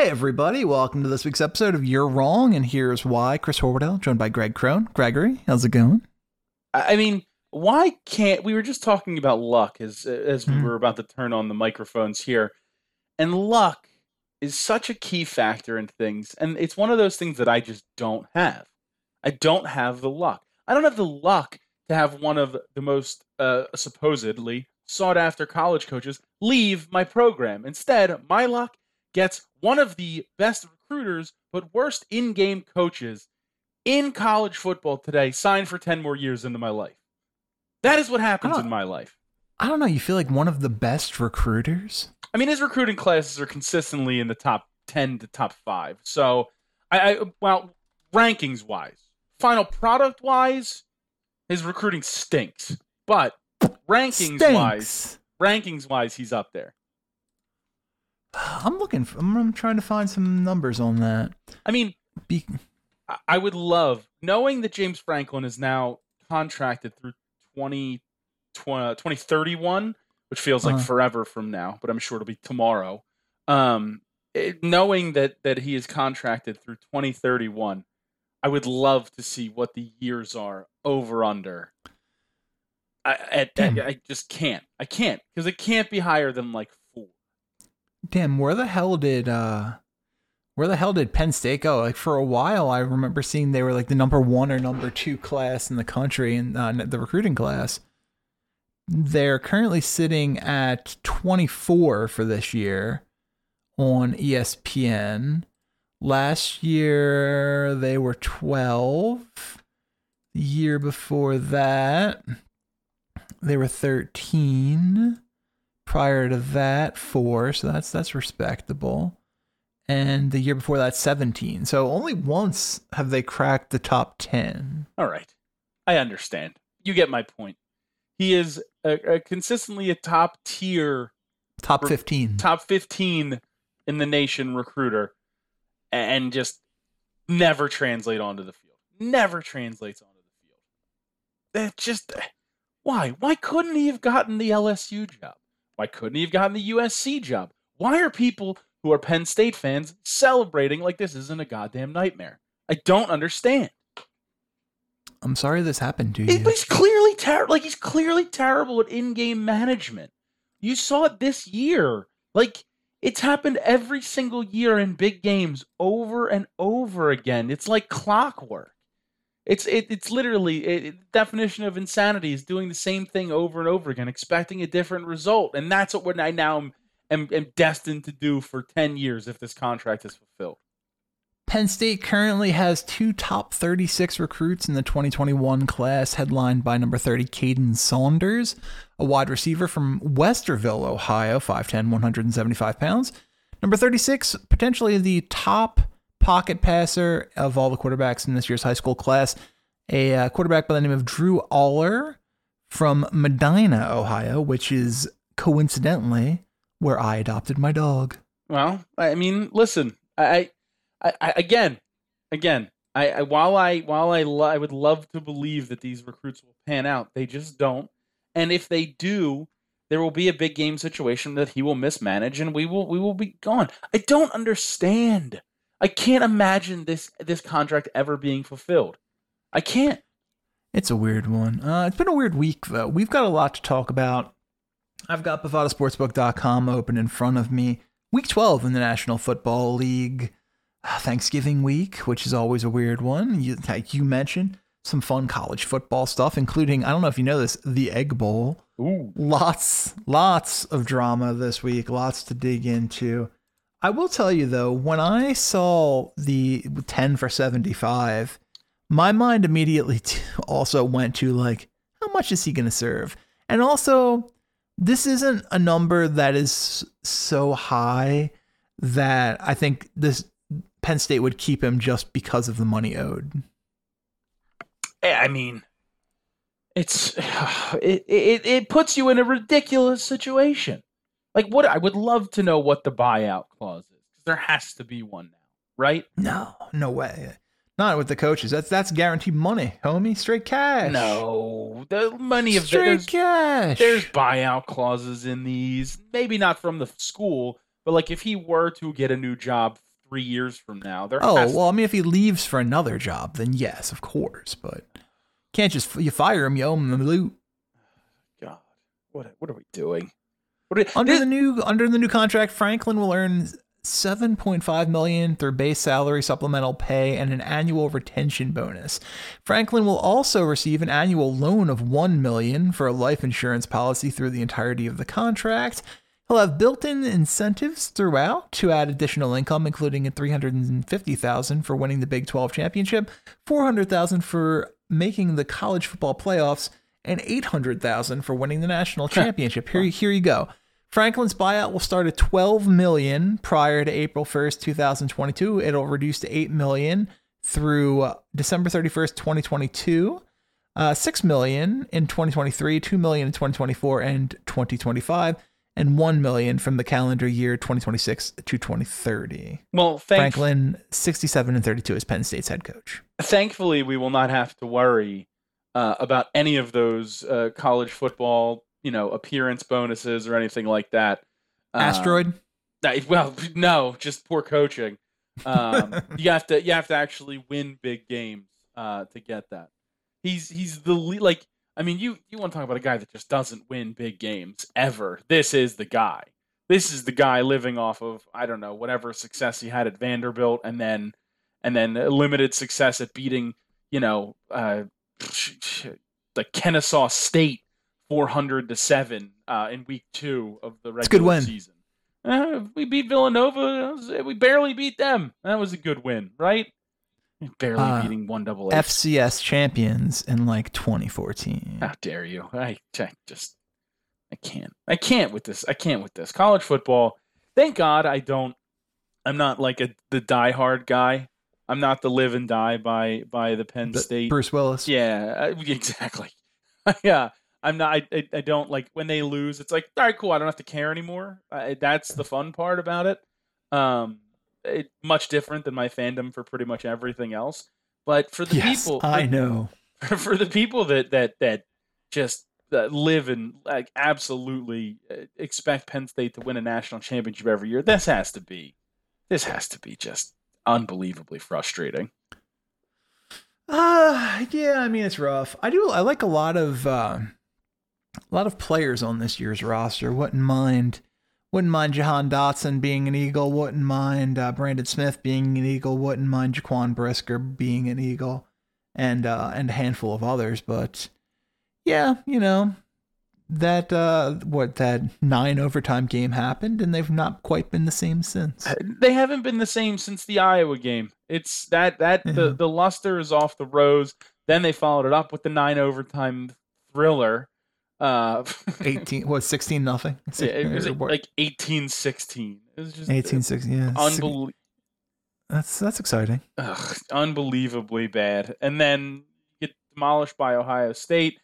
Hey everybody, welcome to this week's episode of You're Wrong and Here's Why. Chris Horwedel, joined by Greg Crone. Gregory, how's it going? I mean, why can't we were just talking about luck as as we Mhm. were about to turn on the microphones here, and luck is such a key factor in things, and it's one of those things that I just don't have. I don't have the luck. I don't have the luck to have one of the most uh, supposedly sought after college coaches leave my program. Instead, my luck gets one of the best recruiters but worst in-game coaches in college football today signed for 10 more years into my life. That is what happens in my life. I don't know, you feel like one of the best recruiters? I mean, his recruiting classes are consistently in the top 10 to top 5. So, I, I well, rankings wise, final product wise, his recruiting stinks. But rankings wise, rankings wise, he's up there. I'm looking for, I'm, I'm trying to find some numbers on that. I mean, Be, I- would love knowing that James Franklin is now contracted through 20, 20 2031, which feels like Uh-huh. forever from now, but I'm sure it'll be tomorrow. Um, it- knowing that that he is contracted through 2031, I would love to see what the years are over under. I, I, I, I just can't. I can't because it can't be higher than like. Damn, where the hell did, uh, where the hell did Penn State go? Like for a while, I remember seeing they were like the number one or number two class in the country in uh, the recruiting class. They're currently sitting at 24 for this year on ESPN. Last year they were 12. The year before that they were 13. Prior to that, 4, so that's that's respectable. And the year before that 17. So only once have they cracked the top 10. All right. I understand. You get my point. He is a, a consistently a top tier, Top Re- 15. top 15 in the nation recruiter and just never translate onto the field. Never translates onto the field. That just why? Why couldn't he have gotten the LSU job? Why couldn't he have gotten the USC job? Why are people who are Penn State fans celebrating like this isn't a goddamn nightmare? I don't understand. I'm sorry this happened to you. But he's clearly terrible. Like he's clearly terrible at in-game management. You saw it this year. Like it's happened every single year in big games, over and over again. It's like clockwork. It's it, it's literally it, it- definition of insanity is doing the same thing over and over again, expecting a different result, and that's what I now am, am am destined to do for ten years if this contract is fulfilled. Penn State currently has two top 36 recruits in the 2021 class, headlined by number 30, Kaden Saunders, a wide receiver from Westerville, Ohio, 5'10, 175 pounds. Number 36, potentially the top pocket passer of all the quarterbacks in this year's high school class, a uh, quarterback by the name of Drew Allar from Medina, Ohio, which is coincidentally where I adopted my dog. Well, I mean, listen, I, I, I again, again, I, I while I while I lo- I would love to believe that these recruits will pan out, they just don't. And if they do, there will be a big game situation that he will mismanage, and we will we will be gone. I don't understand. I can't imagine this this contract ever being fulfilled. I can't. It's a weird one. Uh, it's been a weird week, though. We've got a lot to talk about. I've got BovadaSportsbook.com open in front of me. Week 12 in the National Football League. Uh, Thanksgiving week, which is always a weird one. You, like you mentioned, some fun college football stuff, including, I don't know if you know this, the Egg Bowl. Ooh, Lots, lots of drama this week, lots to dig into. I will tell you though, when I saw the 10 for 75, my mind immediately also went to like, how much is he going to serve? And also, this isn't a number that is so high that I think this Penn State would keep him just because of the money owed. Eh, I mean, it's it, it it puts you in a ridiculous situation. Like what I would love to know what the buyout clause is because there has to be one now, right? No, no way. Not with the coaches. That's that's guaranteed money, homie. Straight cash. No, the money of straight there's, cash. there's buyout clauses in these. Maybe not from the school, but like if he were to get a new job three years from now, there. Oh well, I mean, if he leaves for another job, then yes, of course. But can't just you fire him, you owe him the loot. God, what what are we doing? Under this- the new under the new contract, Franklin will earn 7.5 million through base salary, supplemental pay, and an annual retention bonus. Franklin will also receive an annual loan of 1 million for a life insurance policy through the entirety of the contract. He'll have built-in incentives throughout to add additional income, including a 350,000 for winning the Big 12 championship, 400,000 for making the college football playoffs, and 800,000 for winning the national championship. Here, here you go. Franklin's buyout will start at 12 million prior to April 1st, 2022. It'll reduce to 8 million through uh, December 31st, 2022. Uh, 6 million in 2023, 2 million in 2024 and 2025, and 1 million from the calendar year 2026 to 2030. well, thank, Franklin, 67 and 32 is Penn State's head coach. thankfully, we will not have to worry uh, about any of those uh, college football, you know, appearance bonuses or anything like that. Uh, Asteroid? that- well, no, just poor coaching. Um, you have to you have to actually win big games uh, to get that. He's he's the le- like I mean you you want to talk about a guy that just doesn't win big games ever. This is the guy. This is the guy living off of I don't know whatever success he had at Vanderbilt and then and then limited success at beating you know uh, like Kennesaw State four hundred to seven uh, in week two of the regular good win. season. Uh, we beat Villanova. We barely beat them. That was a good win, right? Barely Uh, beating one double FCS champions in like 2014. How dare you? I, I just, I can't. I can't with this. I can't with this. College football. Thank God I don't. I'm not like a the diehard guy. I'm not the live and die by by the Penn The- State. Bruce Willis. Yeah, exactly. yeah, I'm not. I, I I don't like when they lose. It's like all right, cool. I don't have to care anymore. Uh, that's the fun part about it. Um, it much different than my fandom for pretty much everything else. But for the yes, people, I know. for the people that that that just uh, live and like absolutely uh, expect Penn State to win a national championship every year, this has to be this has to be just unbelievably frustrating. Uh yeah, I mean it's rough. I do I like a lot of uh, a lot of players on this year's roster. Wouldn't mind wouldn't mind Jahan Dotson being an Eagle, wouldn't mind uh, Brandon Smith being an Eagle, wouldn't mind Jaquan Brisker being an Eagle and uh and a handful of others, but yeah, you know, that uh what that nine overtime game happened and they've not quite been the same since. Uh, They haven't been the same since the Iowa game. It's that that Yeah. the the luster is off the rose. Then they followed it up with the nine overtime thriller. Uh, 18 what 16 nothing. yeah, it was like eighteen sixteen. It was just 18 16 yeah. unbelievable. That's that's exciting. ugh, unbelievably bad. And then get demolished by Ohio State.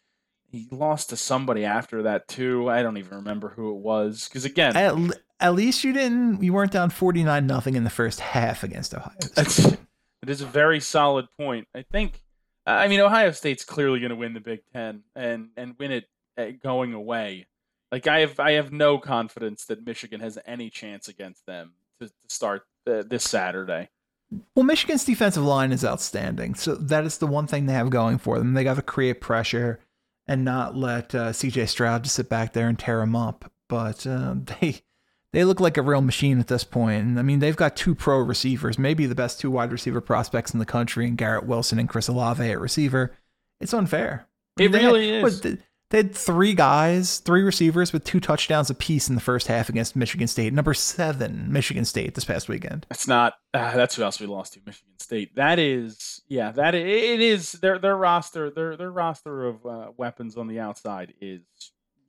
He lost to somebody after that too. I don't even remember who it was because again, At, at least you didn't you weren't down 49 nothing in the first half against Ohio. State. that's, it is a very solid point. I think. I mean, Ohio State's clearly going to win the Big Ten and and win it uh, going away. Like I have I have no confidence that Michigan has any chance against them to, to start uh, this Saturday. Well, Michigan's defensive line is outstanding. So that is the one thing they have going for them. They got to create pressure and not let uh, CJ Stroud just sit back there and tear them up. But uh, they they look like a real machine at this point. And I mean, they've got two pro receivers, maybe the best two wide receiver prospects in the country, and Garrett Wilson and Chris Olave at receiver. It's unfair. It they really had- is. what, they had three guys, three receivers with two touchdowns apiece in the first half against Michigan State. Number seven, Michigan State this past weekend. It's not. Uh, that's who else we lost to. Michigan State. That is. Yeah. that it is. Their their roster. Their their roster of uh, weapons on the outside is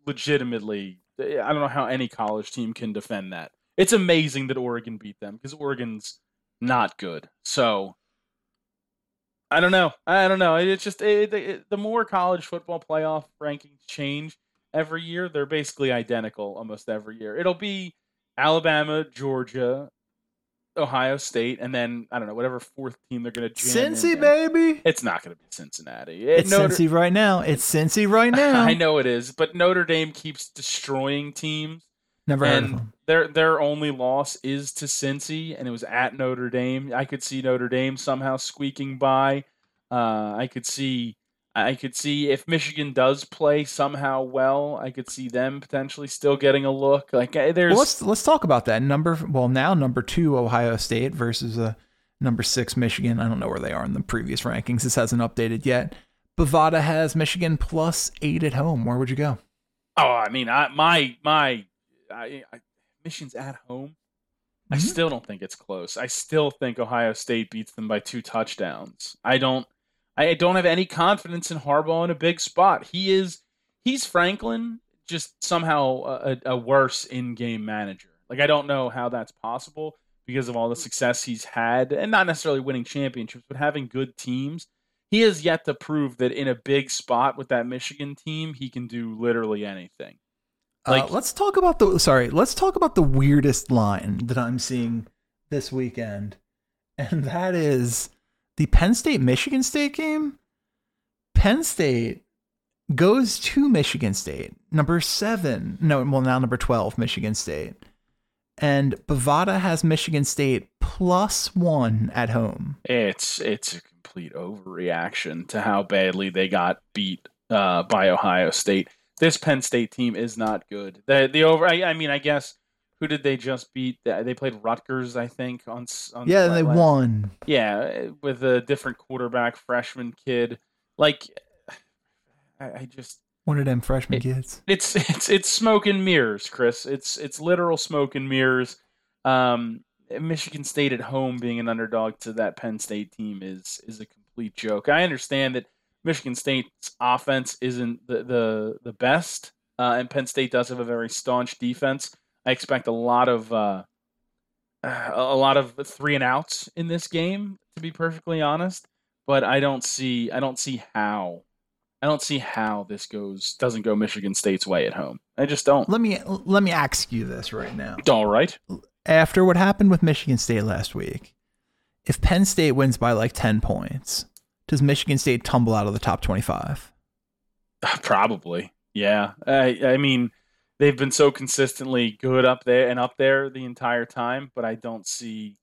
legitimately. I don't know how any college team can defend that. It's amazing that Oregon beat them because Oregon's not good. So I don't know. I don't know. It's just it, it, the more college football playoff rankings change every year, they're basically identical almost every year. It'll be Alabama, Georgia, Ohio State, and then I don't know whatever fourth team they're going to. Cincy, baby. It's not going to be Cincinnati. It, it's Notre- Cincy right now. It's Cincy right now. I know it is, but Notre Dame keeps destroying teams. Never heard of them. Their their only loss is to Cincy, and it was at Notre Dame. I could see Notre Dame somehow squeaking by. Uh, I could see I could see if Michigan does play somehow well, I could see them potentially still getting a look. Like eh, there's well, let's let's talk about that number. Well, now number two Ohio State versus a uh, number six Michigan. I don't know where they are in the previous rankings. This hasn't updated yet. Bovada has Michigan plus eight at home. Where would you go? Oh, I mean, I my my I, I, Michigan's at home. Mm-hmm. I still don't think it's close. I still think Ohio State beats them by two touchdowns. I don't. I don't have any confidence in Harbaugh in a big spot. He is he's Franklin, just somehow a, a worse in-game manager. Like I don't know how that's possible because of all the success he's had, and not necessarily winning championships, but having good teams. He has yet to prove that in a big spot with that Michigan team, he can do literally anything. Uh, like, uh, let's talk about the sorry. Let's talk about the weirdest line that I'm seeing this weekend, and that is the Penn State Michigan State game, Penn State goes to Michigan State, number seven. No, well, now number 12, Michigan State. And Bovada has Michigan State plus one at home. It's it's a complete overreaction to how badly they got beat uh, by Ohio State. This Penn State team is not good. The the over. I, I mean, I guess who did they just beat? They played Rutgers, I think. On, on yeah, they last. won. Yeah, with a different quarterback, freshman kid. Like, I, I just one of them freshman it, kids. It's it's it's smoke and mirrors, Chris. It's it's literal smoke and mirrors. Um, Michigan State at home being an underdog to that Penn State team is is a complete joke. I understand that Michigan State's offense isn't the the, the best, uh, and Penn State does have a very staunch defense. I expect a lot of uh, a lot of three and outs in this game, to be perfectly honest. But I don't see I don't see how I don't see how this goes doesn't go Michigan State's way at home. I just don't. Let me let me ask you this right now. All right. After what happened with Michigan State last week, if Penn State wins by like 10 points, does Michigan State tumble out of the top 25? Probably. Yeah. I I mean, they've been so consistently good up there and up there the entire time, but I don't see,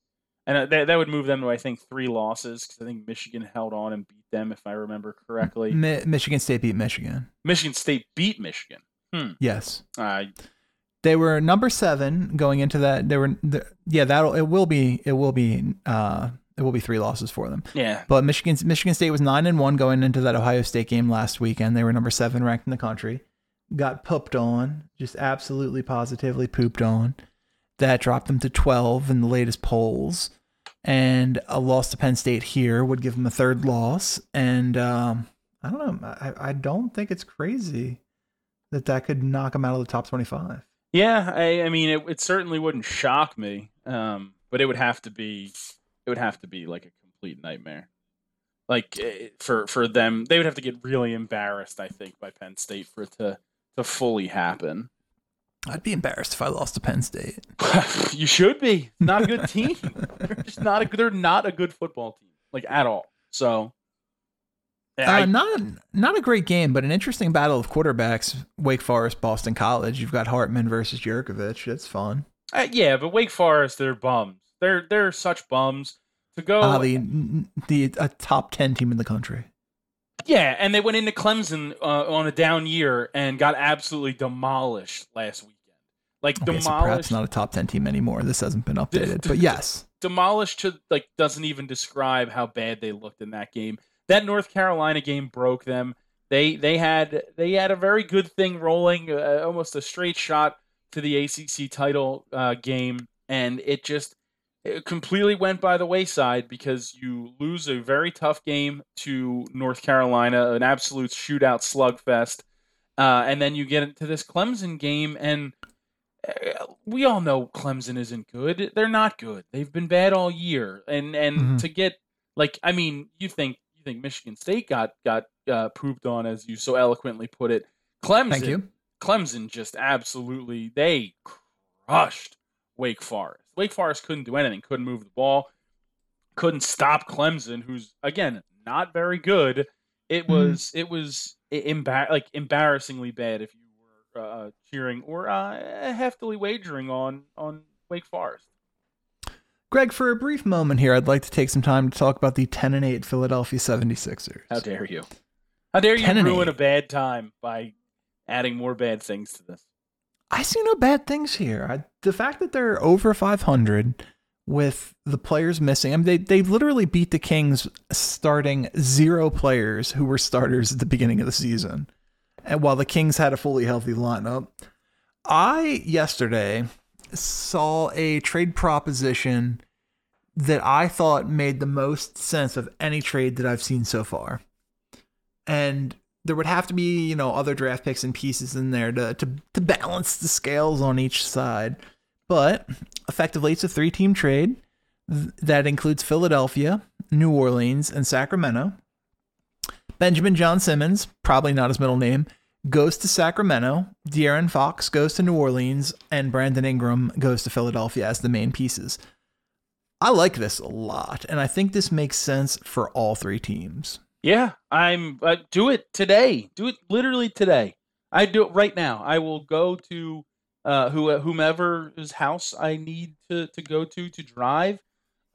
and uh, that, that would move them to I think three losses because I think Michigan held on and beat them if I remember correctly. Mi- Michigan State beat Michigan. Michigan State beat Michigan. Hmm. Yes. Uh, they were number seven going into that. They were, yeah, that'll it will be it will be uh it will be three losses for them. Yeah. But Michigan Michigan State was nine and one going into that Ohio State game last weekend. They were number seven ranked in the country got pooped on, just absolutely positively pooped on. That dropped them to 12 in the latest polls. And a loss to Penn State here would give them a third loss. And um, I don't know. I, I don't think it's crazy that that could knock them out of the top 25. Yeah, I, I mean, it, it certainly wouldn't shock me, um, but it would have to be, it would have to be like a complete nightmare. Like eh, for for them, they would have to get really embarrassed, I think, by Penn State for it to to fully happen. I'd be embarrassed if I lost to Penn State. you should be. Not a good team. they're just not a. They're not a good football team, like at all. So, uh, I, not not a great game, but an interesting battle of quarterbacks. Wake Forest, Boston College. You've got Hartman versus Jurkovec. That's fun. Uh, yeah, but Wake Forest, they're bums. They're they're such bums to go. Uh, the the a top ten team in the country. Yeah, and they went into Clemson uh, on a down year and got absolutely demolished last weekend. Like okay, demolished. So perhaps not a top ten team anymore. This hasn't been updated, d- but yes, demolished to like doesn't even describe how bad they looked in that game. That North Carolina game broke them. They they had they had a very good thing rolling, uh, almost a straight shot to the ACC title uh, game, and it just it completely went by the wayside because you lose a very tough game to North Carolina, an absolute shootout slugfest, uh, and then you get into this Clemson game, and uh, we all know Clemson isn't good. They're not good. They've been bad all year, and and Mhm. to get like, I mean, you think you think Michigan State got got uh, pooped on, as you so eloquently put it. Clemson, Thank you. Clemson just absolutely they crushed Wake Forest. Wake Forest couldn't do anything, couldn't move the ball, couldn't stop Clemson, who's again not very good. It Mhm. was it was embar- like embarrassingly bad if you were uh, cheering or uh, heftily wagering on on Wake Forest. Greg, for a brief moment here, I'd like to take some time to talk about the 10 and 8 Philadelphia 76ers. How dare you? How dare you ruin eight. a bad time by adding more bad things to this? I see no bad things here. I, the fact that they're over 500 with the players missing, I mean, they, they literally beat the Kings starting zero players who were starters at the beginning of the season. And while the Kings had a fully healthy lineup, I yesterday saw a trade proposition that I thought made the most sense of any trade that I've seen so far. And there would have to be, you know, other draft picks and pieces in there to, to, to balance the scales on each side. But effectively, it's a three team trade that includes Philadelphia, New Orleans, and Sacramento. Benjamin John Simmons, probably not his middle name, goes to Sacramento. De'Aaron Fox goes to New Orleans, and Brandon Ingram goes to Philadelphia as the main pieces. I like this a lot, and I think this makes sense for all three teams. Yeah, I'm. Uh, do it today. Do it literally today. I do it right now. I will go to uh, who whomever's house I need to to go to to drive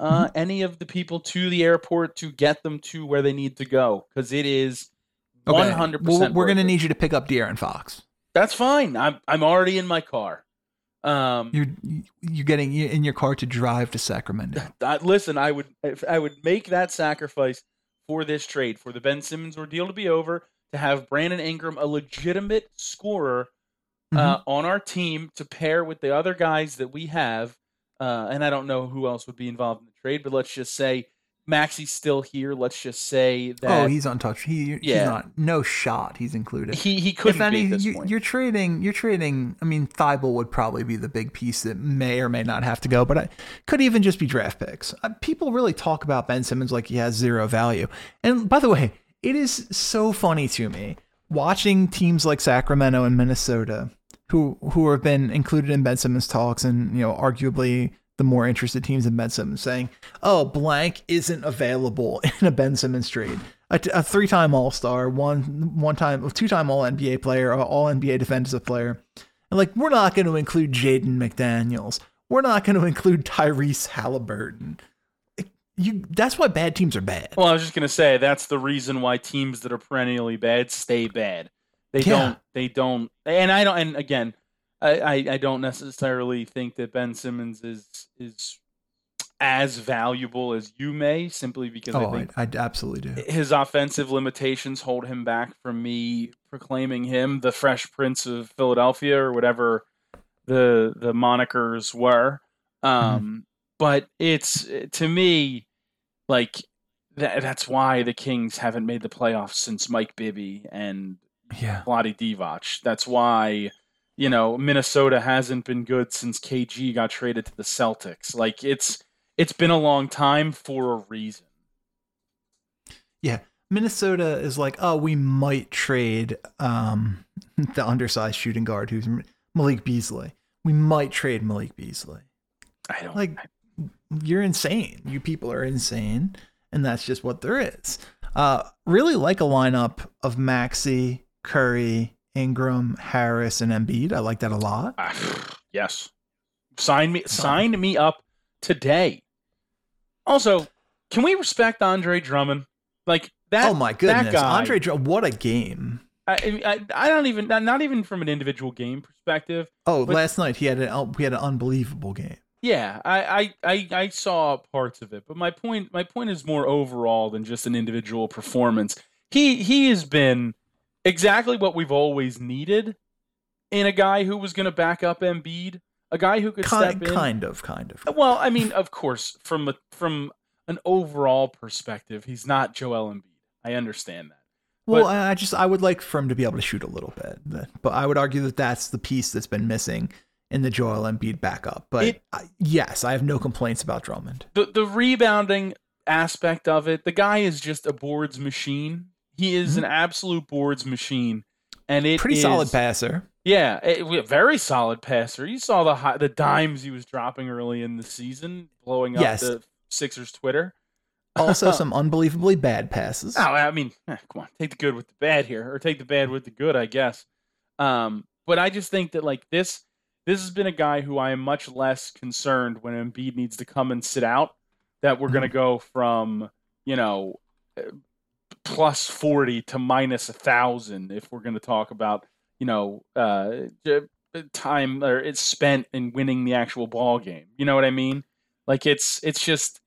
uh, any of the people to the airport to get them to where they need to go because it is one hundred percent. we're going to need you to pick up De'Aaron Fox. That's fine. I'm I'm already in my car. Um, You're you're getting in your car to drive to Sacramento. I, listen, I would if I would make that sacrifice for this trade for the Ben Simmons ordeal to be over to have Brandon Ingram a legitimate scorer uh, on our team to pair with the other guys that we have. Uh, and I don't know who else would be involved in the trade, but let's just say Maxey's still here. Let's just say that oh, he's untouched. He he's Yeah. not no shot. He's included. he he couldn't if any, be at this you, you're trading. You're trading. I mean, Thybulle would probably be the big piece that may or may not have to go, but I could even just be draft picks. Uh, people really talk about Ben Simmons like he has zero value. And by the way, it is so funny to me watching teams like Sacramento and Minnesota, who who have been included in Ben Simmons talks, and you know, arguably the more interested teams in Ben Simmons, saying, "Oh, blank isn't available in a Ben Simmons trade." A, a three-time All-Star, one one-time, two-time All NBA player, All NBA defensive player. And like, we're not going to include Jaden McDaniels. We're not going to include Tyrese Halliburton. You. That's why bad teams are bad. well, I was just gonna say that's the reason why teams that are perennially bad stay bad. They Yeah. don't. They don't. And I don't. And again, I, I I don't necessarily think that Ben Simmons is is as valuable as you may simply because I oh, think I, I absolutely do. his offensive limitations hold him back from me proclaiming him the Fresh Prince of Philadelphia or whatever the the monikers were. Um, But it's to me like that, that's why the Kings haven't made the playoffs since Mike Bibby and Yeah. Vlade Divac. That's why you know Minnesota hasn't been good since KG got traded to the Celtics. Like it's it's been a long time for a reason. Yeah. Minnesota is like, oh, we might trade um, the undersized shooting guard who's Malik Beasley. We might trade Malik Beasley. I don't Like, you're insane. You people are insane. And that's just what there is. Uh, really like a lineup of Maxey, Curry, Ingram, Harris, and Embiid. I like that a lot. Ah, yes. Sign me sign me up today. Also, can we respect Andre Drummond? Like that oh my goodness. guy- Andre, Dr- what a game. I, I I don't even not even from an individual game perspective. Oh, last night he had an we had an unbelievable game. Yeah, I, I, I, I saw parts of it, but my point my point is more overall than just an individual performance. He he has been exactly what we've always needed in a guy who was going to back up Embiid, a guy who could Kind, step in. kind of, kind of. Well, I mean, of course, from a, from an overall perspective, he's not Joel Embiid. I understand that. Well, But- I just I would like for him to be able to shoot a little bit, but I would argue that that's the piece that's been missing in the Joel Embiid backup. But It- I- yes, I have no complaints about Drummond. the the rebounding aspect of it, the guy is just a boards machine. He is an absolute boards machine, and it Mm-hmm. Pretty is- solid passer. Yeah, it, very solid passer. You saw the high, the dimes he was dropping early in the season, blowing up Yes. the Sixers Twitter. Also, some unbelievably bad passes. Oh, I mean, eh, come on, take the good with the bad here, or take the bad with the good, I guess. Um, but I just think that like this, this has been a guy who I am much less concerned when Embiid needs to come and sit out. That we're going to go from you know plus forty to minus a thousand if we're going to talk about you know uh, time or it's spent in winning the actual ball game. You know what I mean? Like it's it's just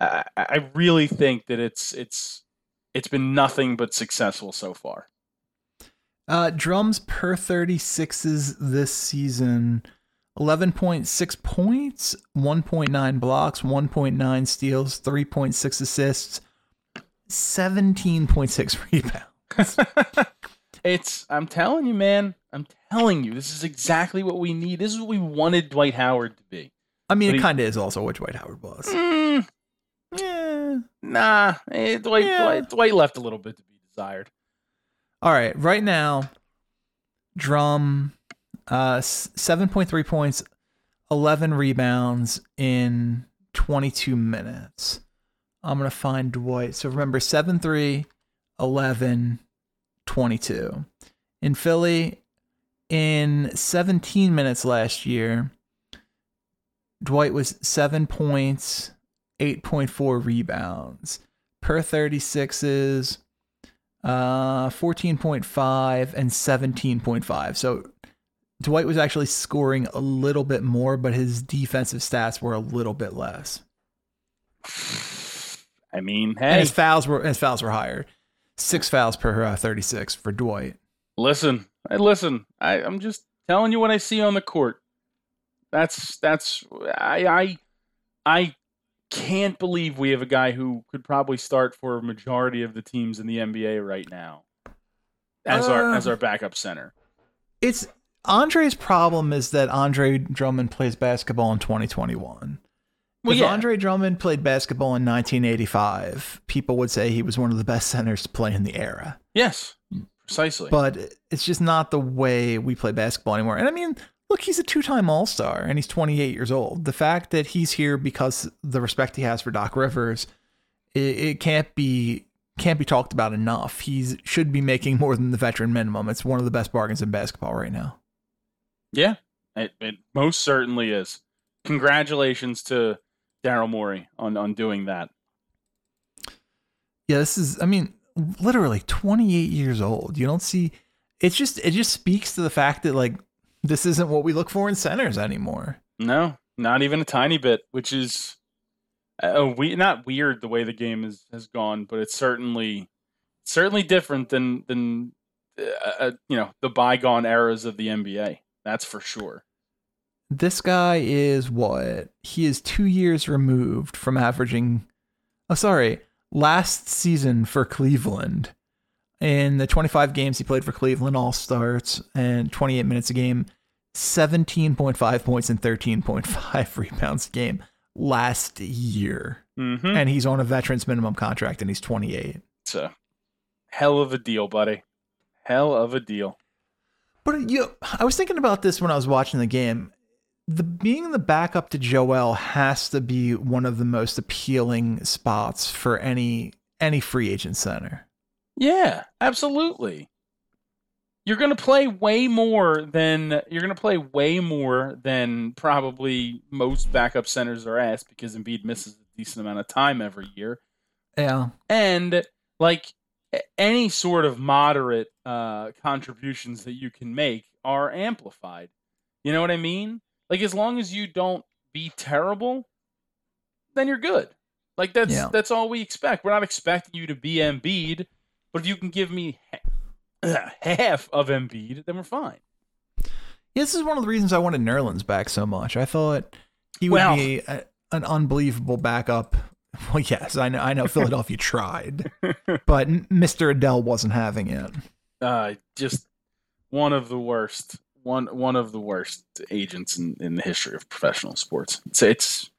I, I really think that it's it's it's been nothing but successful so far. Uh, drums per 36s this season 11.6 points, 1.9 blocks, 1.9 steals, 3.6 assists, 17.6 rebounds. it's I'm telling you, man. I'm telling you, this is exactly what we need. This is what we wanted Dwight Howard to be. I mean, But it kind of is also what Dwight Howard was. Mm, Yeah. nah, eh, Dwight, Yeah. Dwight Dwight left a little bit to be desired. All right, right now, Drum, uh, 7.3 points, 11 rebounds in 22 minutes. I'm going to find Dwight. So remember, 7 3, 11, 22. In Philly, in 17 minutes last year, Dwight was 7 points, 8.4 rebounds. Per 36s, uh, 14.5 and 17.5. So Dwight was actually scoring a little bit more, but his defensive stats were a little bit less. I mean, And his fouls were his fouls were higher. Six fouls per uh, 36 for Dwight. listen, I listen. I, I'm just telling you what I see on the court. That's that's I I I can't believe we have a guy who could probably start for a majority of the teams in the NBA right now as our Uh, as our backup center. It's Andre's problem is that Andre Drummond plays basketball in 2021. Well, if yeah. Andre Drummond played basketball in 1985, people would say he was one of the best centers to play in the era. Yes, precisely. But it's just not the way we play basketball anymore. And I mean, look, he's a two-time All-Star and he's 28 years old. The fact that he's here because the respect he has for Doc Rivers, it, it can't be can't be talked about enough. He should be making more than the veteran minimum. It's one of the best bargains in basketball right now. yeah, it, it most certainly is. Congratulations to Daryl Morey on on doing that. Yeah, this is I mean, literally 28 years old. You don't see it's just it just speaks to the fact that like this isn't what we look for in centers anymore. No, not even a tiny bit, which is uh, we not weird the way the game is, has gone, but it's certainly certainly different than than uh, uh, you know the bygone eras of the NBA. That's for sure. This guy is what? He is 2 years removed from averaging Oh, sorry. Last season for Cleveland in the 25 games he played for Cleveland all starts and 28 minutes a game, 17.5 points and 13.5 rebounds a game last year. Mm-hmm. and he's on a veterans minimum contract and he's 28 It's a hell of a deal, buddy. Hell of a deal. but you i was thinking about this when i was watching the game the being the backup to joel has to be one of the most appealing spots for any any free agent center Yeah, absolutely. You're going to play way more than you're going to play way more than probably most backup centers are asked because Embiid misses a decent amount of time every year. yeah And like any sort of moderate uh, contributions that you can make are amplified. You know what I mean? Like as long as you don't be terrible, then you're good. Like that's Yeah. that's all we expect. We're not expecting you to be Embiid, but if you can give me ha- half of Embiid, then we're fine. Yeah, this is one of the reasons i wanted nerlens back so much i thought he would Well- be a, an unbelievable backup well yes i know i know philadelphia tried but mr adele wasn't having it Uh, just one of the worst, one one of the worst agents in, in the history of professional sports. It's it's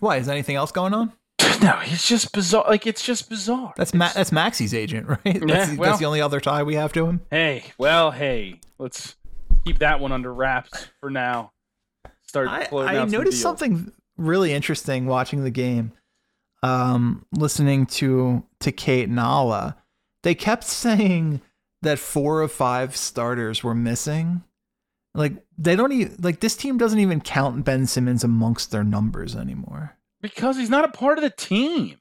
Why is anything else going on? no, it's just bizarre. Like it's just bizarre. That's Ma- that's Maxey's agent, right? That's, Yeah, well- that's the only other tie we have to him. Hey, well, hey, let's keep that one under wraps for now. Start. I, I noticed something really interesting watching the game. Um, listening to to Kate and Alaa, they kept saying that four of five starters were missing. Like they don't even like this team doesn't even count Ben Simmons amongst their numbers anymore. because he's not a part of the team.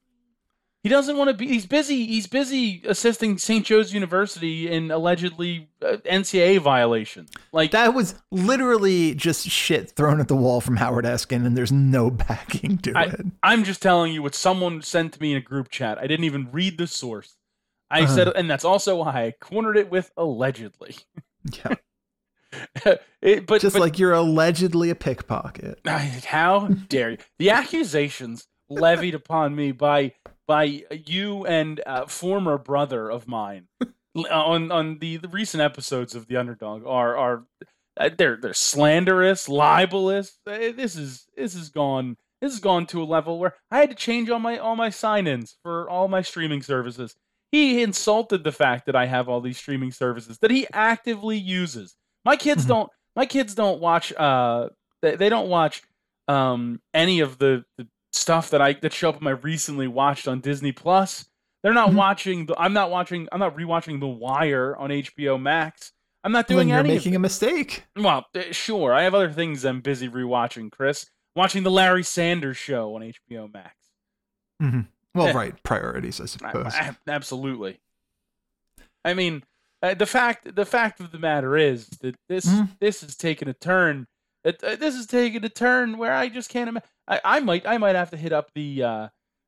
He doesn't want to be. He's busy. He's busy assisting St. Joe's University in allegedly uh, NCAA violation. Like That was literally just shit thrown at the wall from Howard Eskin, and there's no backing to I, it. I'm just telling you what someone sent to me in a group chat. I didn't even read the source. I Uh-huh. said, and that's also why I cornered it with allegedly. Yeah, It- but just but like you're allegedly a pickpocket. how dare you? The accusations levied upon me by by you and uh, former brother of mine on on the, the recent episodes of the Underdog are are uh, they're they're slanderous, libelous. Uh, This is this has gone this has gone to a level where I had to change all my all my sign-ins for all my streaming services. He insulted the fact that I have all these streaming services that he actively uses. My kids Mhm. don't my kids don't watch uh they, they don't watch um any of the, the stuff that I that show up in my recently watched on Disney Plus. They're not Mhm. watching the I'm not watching I'm not rewatching The Wire on HBO Max. I'm not doing you're any making a mistake. Well, uh, sure. I have other things I'm busy rewatching, Chris. Watching the Larry Sanders show on HBO Max. Hmm. Well, Yeah. right, priorities, I I- suppose. I- absolutely. I mean, uh, the fact the fact of the matter is that this Mhm. this has taken a turn. It, uh, this has taken a turn where I just can't imagine. I, I might I might have to hit up the uh,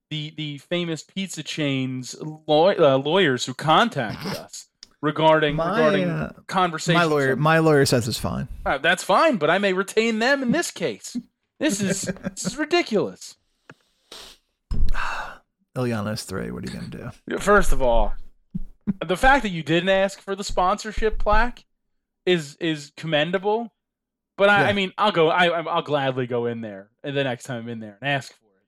the the famous pizza chains law, uh, lawyers who contacted us regarding My, regarding uh, conversations. my lawyer, my lawyer says it's fine. Uh, that's fine, but I may retain them in this case. This is this is ridiculous. Ilyana's three. What are you gonna do? First of all, the fact that you didn't ask for the sponsorship plaque is is commendable. But I, Yeah. I mean, I'll go. I, I'll gladly go in there the next time I'm in there and ask for it.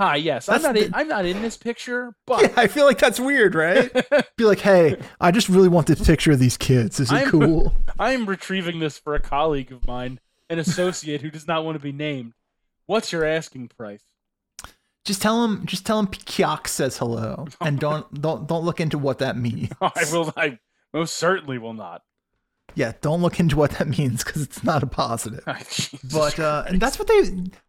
Hi, yes, I'm That's not. In, I'm not in this picture, but Yeah, I feel like that's weird, right? Be like, hey, I just really want this picture of these kids. Is it I'm- cool? I am retrieving this for a colleague of mine, an associate who does not want to be named. What's your asking price? Just tell him. Just tell him Kyak says hello, and don't don't don't look into what that means. I will. I most certainly will not. Yeah, don't look into what that means because it's not a positive. But uh, and that's what they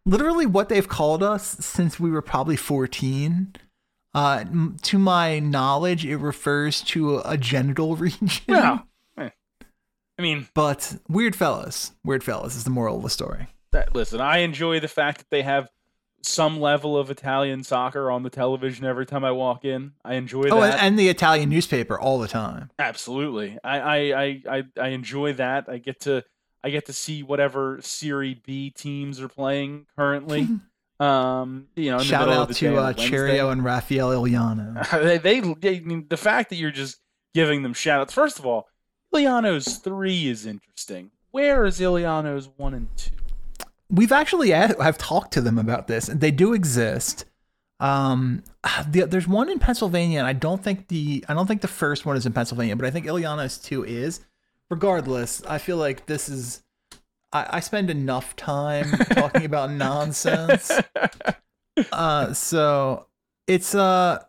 literally what they've called us since we were probably fourteen. Uh, to my knowledge, it refers to a genital region. Well, eh. I mean, But weird fellas, weird fellas is the moral of the story. that, listen, I enjoy the fact that they have some level of Italian soccer on the television every time I walk in. I enjoy that. Oh, and, the Italian newspaper all the time. Absolutely. I, I, I, I, I enjoy that. I get to I get to see whatever Serie B teams are playing currently. Um, you know, Shout out of the day to uh. Cheerio and Rafael Iliano. they, they, they- the fact that you're just giving them shout outs. First of all, Iliano's three is interesting. Where is Iliano's one and two? We've actually I've talked to them about this, and they do exist. Um, the, there's one in Pennsylvania, and I don't think the I don't think the first one is in Pennsylvania, but I think Iliana's two is. Regardless, I feel like this is. I, I spend enough time talking about nonsense. Uh, so it's uh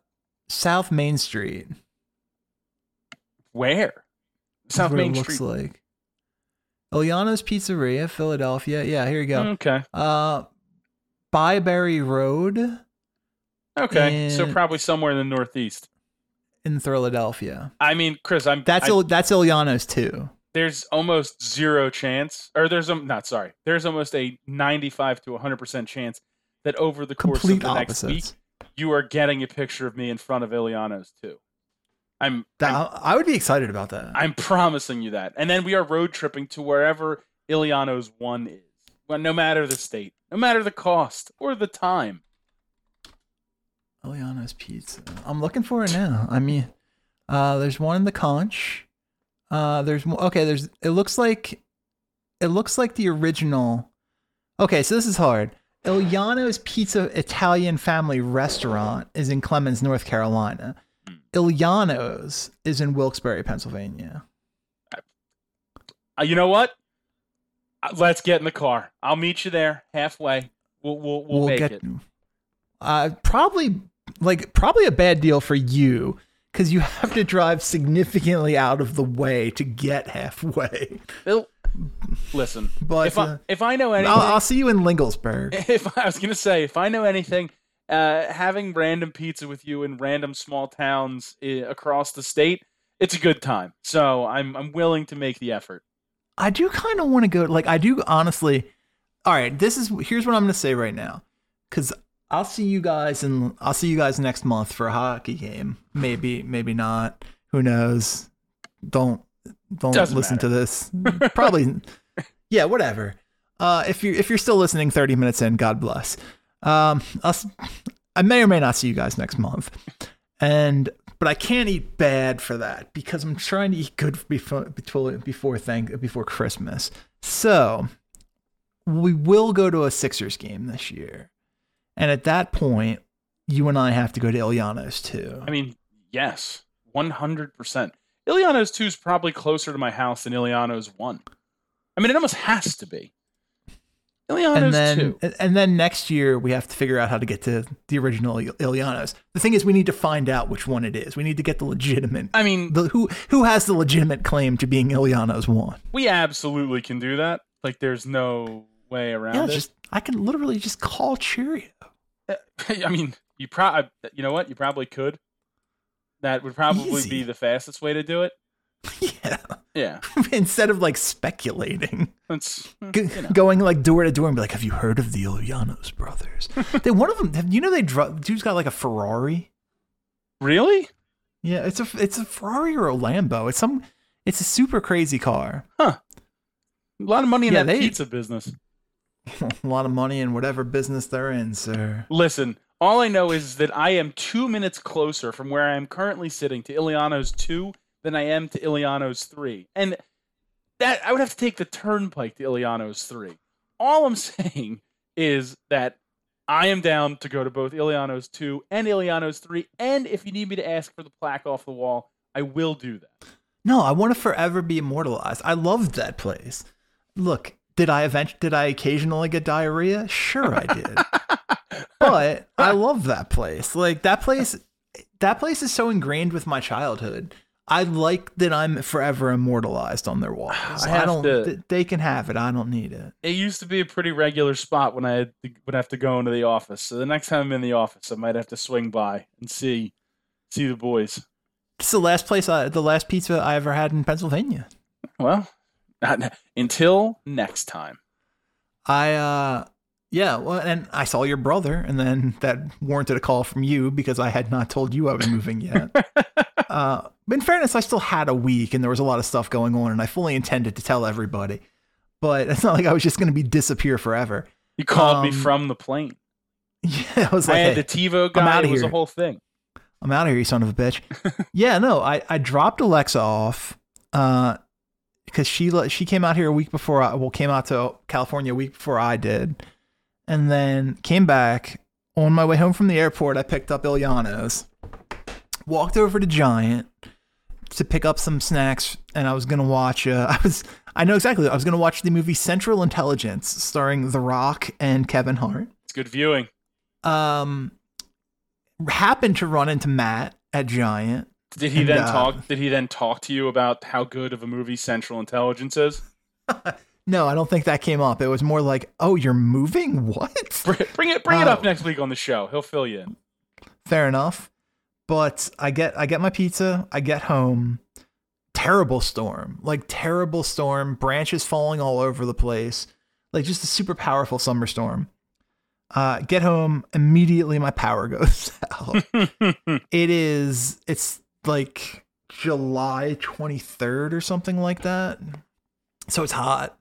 South Main Street. Where? South Main it looks Street. like. Iliana's Pizzeria, Philadelphia. Yeah, here you go. Okay. Uh, Byberry Road Okay. so probably somewhere in the Northeast. in Philadelphia. I mean, Chris, I'm That's I- that's Iliano's too. there's almost zero chance, or there's a not sorry, there's almost a 95 to 100 percent chance that over the course Complete of the next week, you are getting a picture of me in front of Iliano's too. I'm, That, I'm I would be excited about that. I'm promising you that, and then we are road tripping to wherever Iliano's one is, well, no matter the state, no matter the cost or the time. Iliano's Pizza. I'm looking for it now. I mean, uh, there's one in the conch. Uh, there's okay. There's it looks like it looks like the original. Okay, so this is hard. Iliano's Pizza Italian Family Restaurant is in Clemmons, North Carolina. Iliano's is in Wilkes-Barre, Pennsylvania. Uh, you know what? Uh, Let's get in the car. I'll meet you there halfway. We'll we'll, we'll, make it. Uh, probably like probably a bad deal for you because you have to drive significantly out of the way to get halfway. Listen, But if I uh, if I know anything, I'll, I'll see you in Linglesburg. if I was gonna say if I know anything, uh, having random pizza with you in random small towns uh, across the state, it's a good time. So I'm I'm willing to make the effort. I do kind of want to go. Like, I do honestly. All right, this is here's what I'm going to say right now, because I'll see you guys and I'll see you guys next month for a hockey game. Maybe, maybe not. Who knows? Don't don't Doesn't listen matter. to this. Probably, yeah, whatever. Uh, if you if you're still listening, 30 minutes in, God bless. Um, I may or may not see you guys next month, and but I can't eat bad for that because I'm trying to eat good before before before thank before Christmas. So we will go to a Sixers game this year, and at that point, you and I have to go to Iliano's too. I mean, yes, one hundred percent. Iliano's two is probably closer to my house than Iliano's one. I mean, it almost has to be. Oh, Iliano's and then two. and- and then next year we have to figure out how to get to the original Iliano's. The thing is, we need to find out which one it is. We need to get the legitimate. I mean, The, who who has the legitimate claim to being Iliano's one? we absolutely can do that. Like, there's no way around Yeah, it. just I can literally just call Cheerio. I mean, you pro. You know what? You probably could. That would probably Easy. be the fastest way to do it. yeah, Yeah, instead of like speculating, that's you know. going like door to door and be like, "Have you heard of the Ilianos brothers?" they one of them. You know, they dro- dude's got like a Ferrari. really. Yeah, it's a it's a Ferrari or a Lambo. It's some. It's a super crazy car. Huh. A lot of money in Yeah, that they- pizza business. a lot of money in whatever business they're in, sir. Listen, all I know is that I am two minutes closer from where I am currently sitting to Iliano's two than I am to Iliano's three, and that I would have to take the turnpike to Iliano's three. All I'm saying is that I am down to go to both Iliano's two and Iliano's three, and if you need me to ask for the plaque off the wall, I will do that. No, I want to forever be immortalized. I loved that place. Look, did I event did I occasionally get diarrhea? Sure I did. but I love that place. Like that place that place is so ingrained with my childhood. I like that I'm forever immortalized on their walls. I I, don't to- th- they can have it. I don't need it. It used to be a pretty regular spot when I had to, would have to go into the office. So the next time I'm in the office, I might have to swing by and see see the boys. It's the last place I the last pizza I ever had in Pennsylvania. Well, not, until next time. I uh yeah, well and I saw your brother and then that warranted a call from you because I had not told you I was moving yet. uh but in fairness, I still had a week and there was a lot of stuff going on and I fully intended to tell everybody. But it's not like I was just gonna be disappear forever. You called me Um, from the plane. Yeah, I was I like, had "Hey, the TiVo guy. outta It was a whole thing. I'm out of here, you son of a bitch. yeah, no, I, I dropped Alexa off uh, because she le- she came out here a week before I well came out to California a week before I did, and then came back on my way home from the airport. I picked up Iliano's, walked over to Giant to pick up some snacks, and I was gonna watch. Uh, I was I know exactly. I was gonna watch the movie Central Intelligence starring The Rock and Kevin Hart It's good viewing. um happened to run into Matt at Giant. Did he And, then uh, talk? Did he then talk to you about how good of a movie Central Intelligence is? No, I don't think that came up. It was more like, "Oh, you're moving? What?" Bring it, bring it, bring it Uh, up next week on the show. He'll fill you in. Fair enough. But I get I get my pizza, I get home. Terrible storm. Like terrible storm, branches falling all over the place. Like just a super powerful summer storm. Uh get home, immediately my power goes out. it is it's like July 23rd or something like that. So it's hot.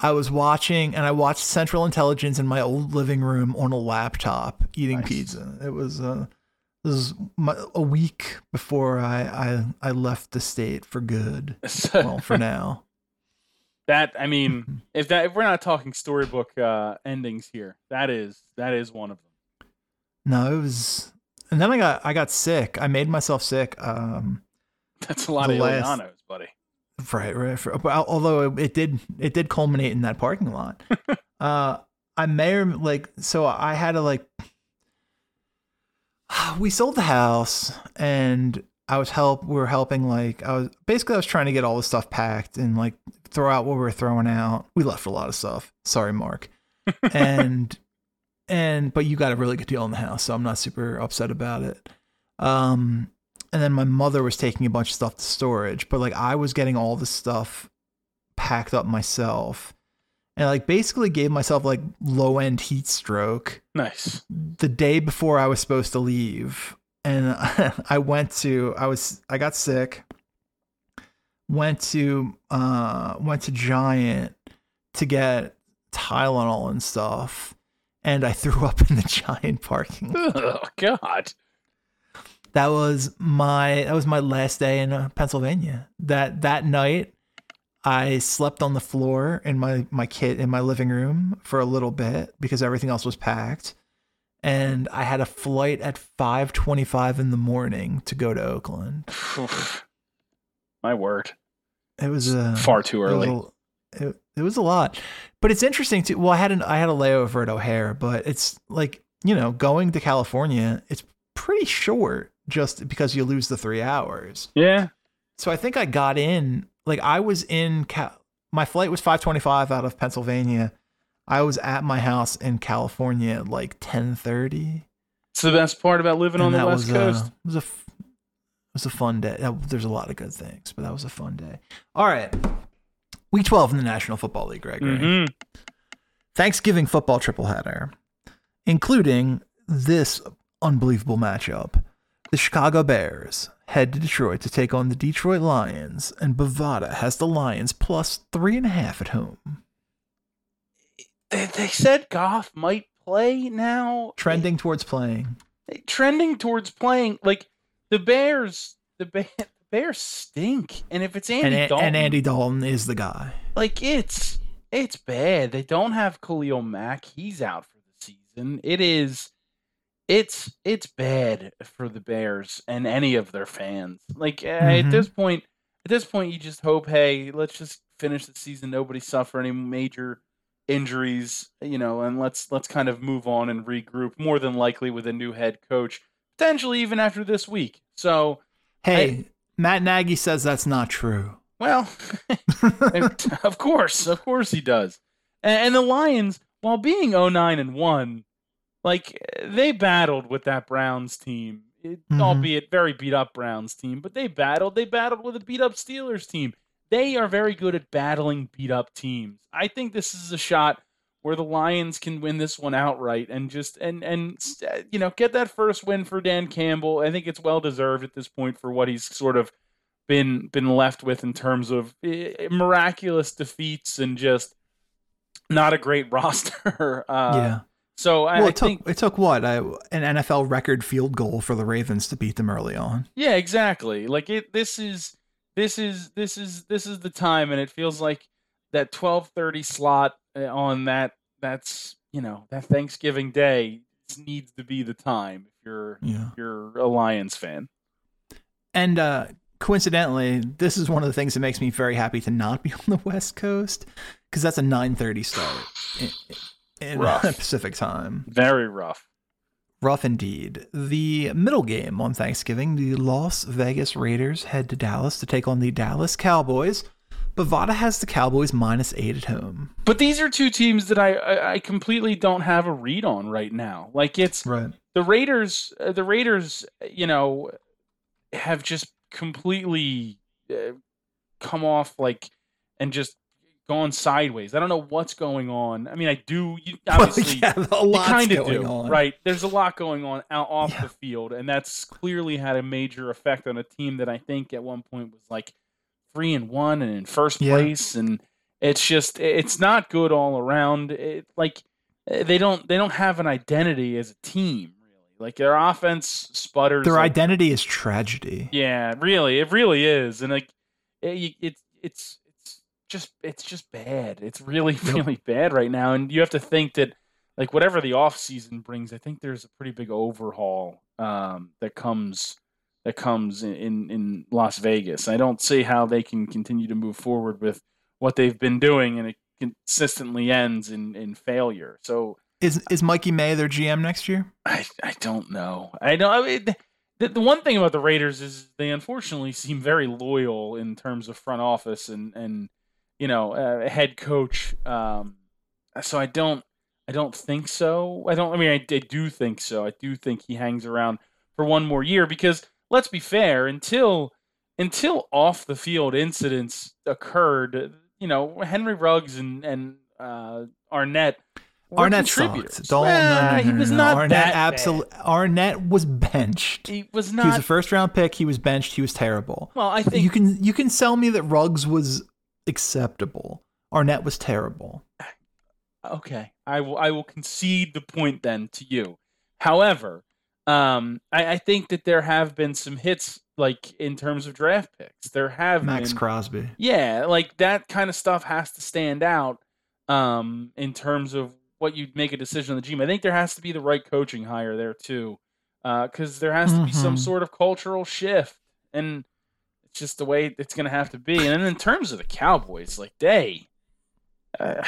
I was watching and I watched Central Intelligence in my old living room on a laptop eating Nice. pizza. It was uh this is my, a week before I, I I left the state for good. Well, for now. That I mean, if that if we're not talking storybook uh, endings here, that is that is one of them. No, it was, and then I got I got sick. I made myself sick. Um, That's a lot of last- buddy. Right, right. For, but although it, it did, it did culminate in that parking lot. uh, I may or like so I had to like. We sold the house, and I was help. We were helping like I was basically I was trying to get all the stuff packed and like throw out what we were throwing out. We left a lot of stuff. Sorry, Mark. and and but you got a really good deal on the house, so I'm not super upset about it. Um, and then my mother was taking a bunch of stuff to storage, but like I was getting all the stuff packed up myself, and like basically gave myself like low end heat stroke Nice. the day before I was supposed to leave, and I went to I was I got sick. Went to uh went to Giant to get Tylenol and stuff, and I threw up in the Giant parking. lot. Oh God. That was my that was my last day in uh, Pennsylvania. That that night, I slept on the floor in my my kit in my living room for a little bit because everything else was packed, and I had a flight at five twenty five in the morning to go to Oakland. My word. It was uh, Far too it early. a- It, it was a lot, but it's interesting too. Well, I had an I had a layover at O'Hare, but it's like you know going to California. It's pretty short just because you lose the three hours. Yeah. So I think I got in like I was in Cal- my flight was 525 out of Pennsylvania. I was at my house in California at like 10:30. It's the best part about living on and the West was Coast. Uh, it was a it was a fun day. That- There's a lot of good things, but that was a fun day. All right. Week 12 in the National Football League, Gregory. hmm Thanksgiving football triple header, including this unbelievable matchup. The Chicago Bears head to Detroit to take on the Detroit Lions, and Bovada has the Lions plus three and a half at home. They, said Goff might play now. Trending towards playing. trending towards playing like the Bears. The, Bear, the Bears stink, and if it's Andy And, Dalton, and Andy Dalton is the guy. like it's it's bad. They don't have Khalil Mack. He's out for the season. It is it's it's bad for the Bears and any of their fans. Like uh, at Mhm. this point, at this point, you just hope, hey, let's just finish the season. Nobody suffer any major injuries, you know, and let's let's kind of move on and regroup. More than likely with a new head coach, potentially even after this week. So, Hey, Matt Nagy says that's not true. well, of course, of course he does. And, and the Lions, while being 09 and 1, like they battled with that Browns team, it, Mhm. albeit very beat up Browns team, but they battled. They battled with a beat up Steelers team. They are very good at battling beat up teams. I think this is a shot where the Lions can win this one outright and just and and uh, you know get that first win for Dan Campbell. I think it's well deserved at this point for what he's sort of been been left with in terms of eh, miraculous defeats and just not a great roster. Uh, yeah. So I, well, I it took think it took what I, an NFL record field goal for the Ravens to beat them early on. yeah, exactly. Like it. This is this is this is this is the time, and it feels like that twelve thirty slot uh, on that. That's you know that Thanksgiving Day needs to be the time if you're Yeah. if you're a Lions fan. And uh, coincidentally, this is one of the things that makes me very happy to not be on the West Coast because that's a 9:30 start in, in Rough. Pacific time. Very rough. Rough indeed. The middle game on Thanksgiving, the Las Vegas Raiders head to Dallas to take on the Dallas Cowboys. Bovada has the Cowboys minus eight at home. But these are two teams that I, I I completely don't have a read on right now. Like it's Right. the Raiders. uh, The Raiders, you know, have just completely uh, come off like and just gone sideways. I don't know what's going on. I mean, I do. You, obviously, yeah, a lot's kind of going do, on. right? There's a lot going on out off Yeah. the field, and that's clearly had a major effect on a team that I think at one point was like three and one and in first Yeah. place, and it's just it's not good all around. It like eh, they don't they don't have an identity as a team really. Like their offense sputters. Their like- identity is tragedy. yeah, really, it really is, and like it, it's it's it's just it's just bad. It's really really bad right now, and you have to think that like whatever the off season brings, I think there's a pretty big overhaul um, that comes that comes in, in, in Las Vegas. I don't see how they can continue to move forward with what they've been doing, and it consistently ends in, in failure. So is is Mikey May their GM next year? I I don't know. I know. I mean, the, the one thing about the Raiders is they unfortunately seem very loyal in terms of front office and and you know uh, head coach. Um, so I don't I don't think so. I don't. I mean, I, I do think so. I do think he hangs around for one more year because let's be fair. Until until off the field incidents occurred, you know, Henry Ruggs and and uh, Arnette. Arnette sucked. Don't, well, no, no, no, he was not Arnette that absolutely. Arnette was benched. He was not. He was a first round pick. He was benched. He was terrible. Well, I think you can you can sell me that Ruggs was acceptable. Arnette was terrible. Okay, I will. I will concede the point then to you. However, um, I, I think that there have been some hits, like in terms of draft picks. There have Max been, Crosby. Yeah, like that kind of stuff has to stand out. Um, in terms of what you'd make a decision on the team, I think there has to be the right coaching hire there too, Uh, because uh, there has to mm-hmm. be some mm-hmm. sort of cultural shift, and just the way it's going to have to be. And then in terms of the Cowboys, like they uh,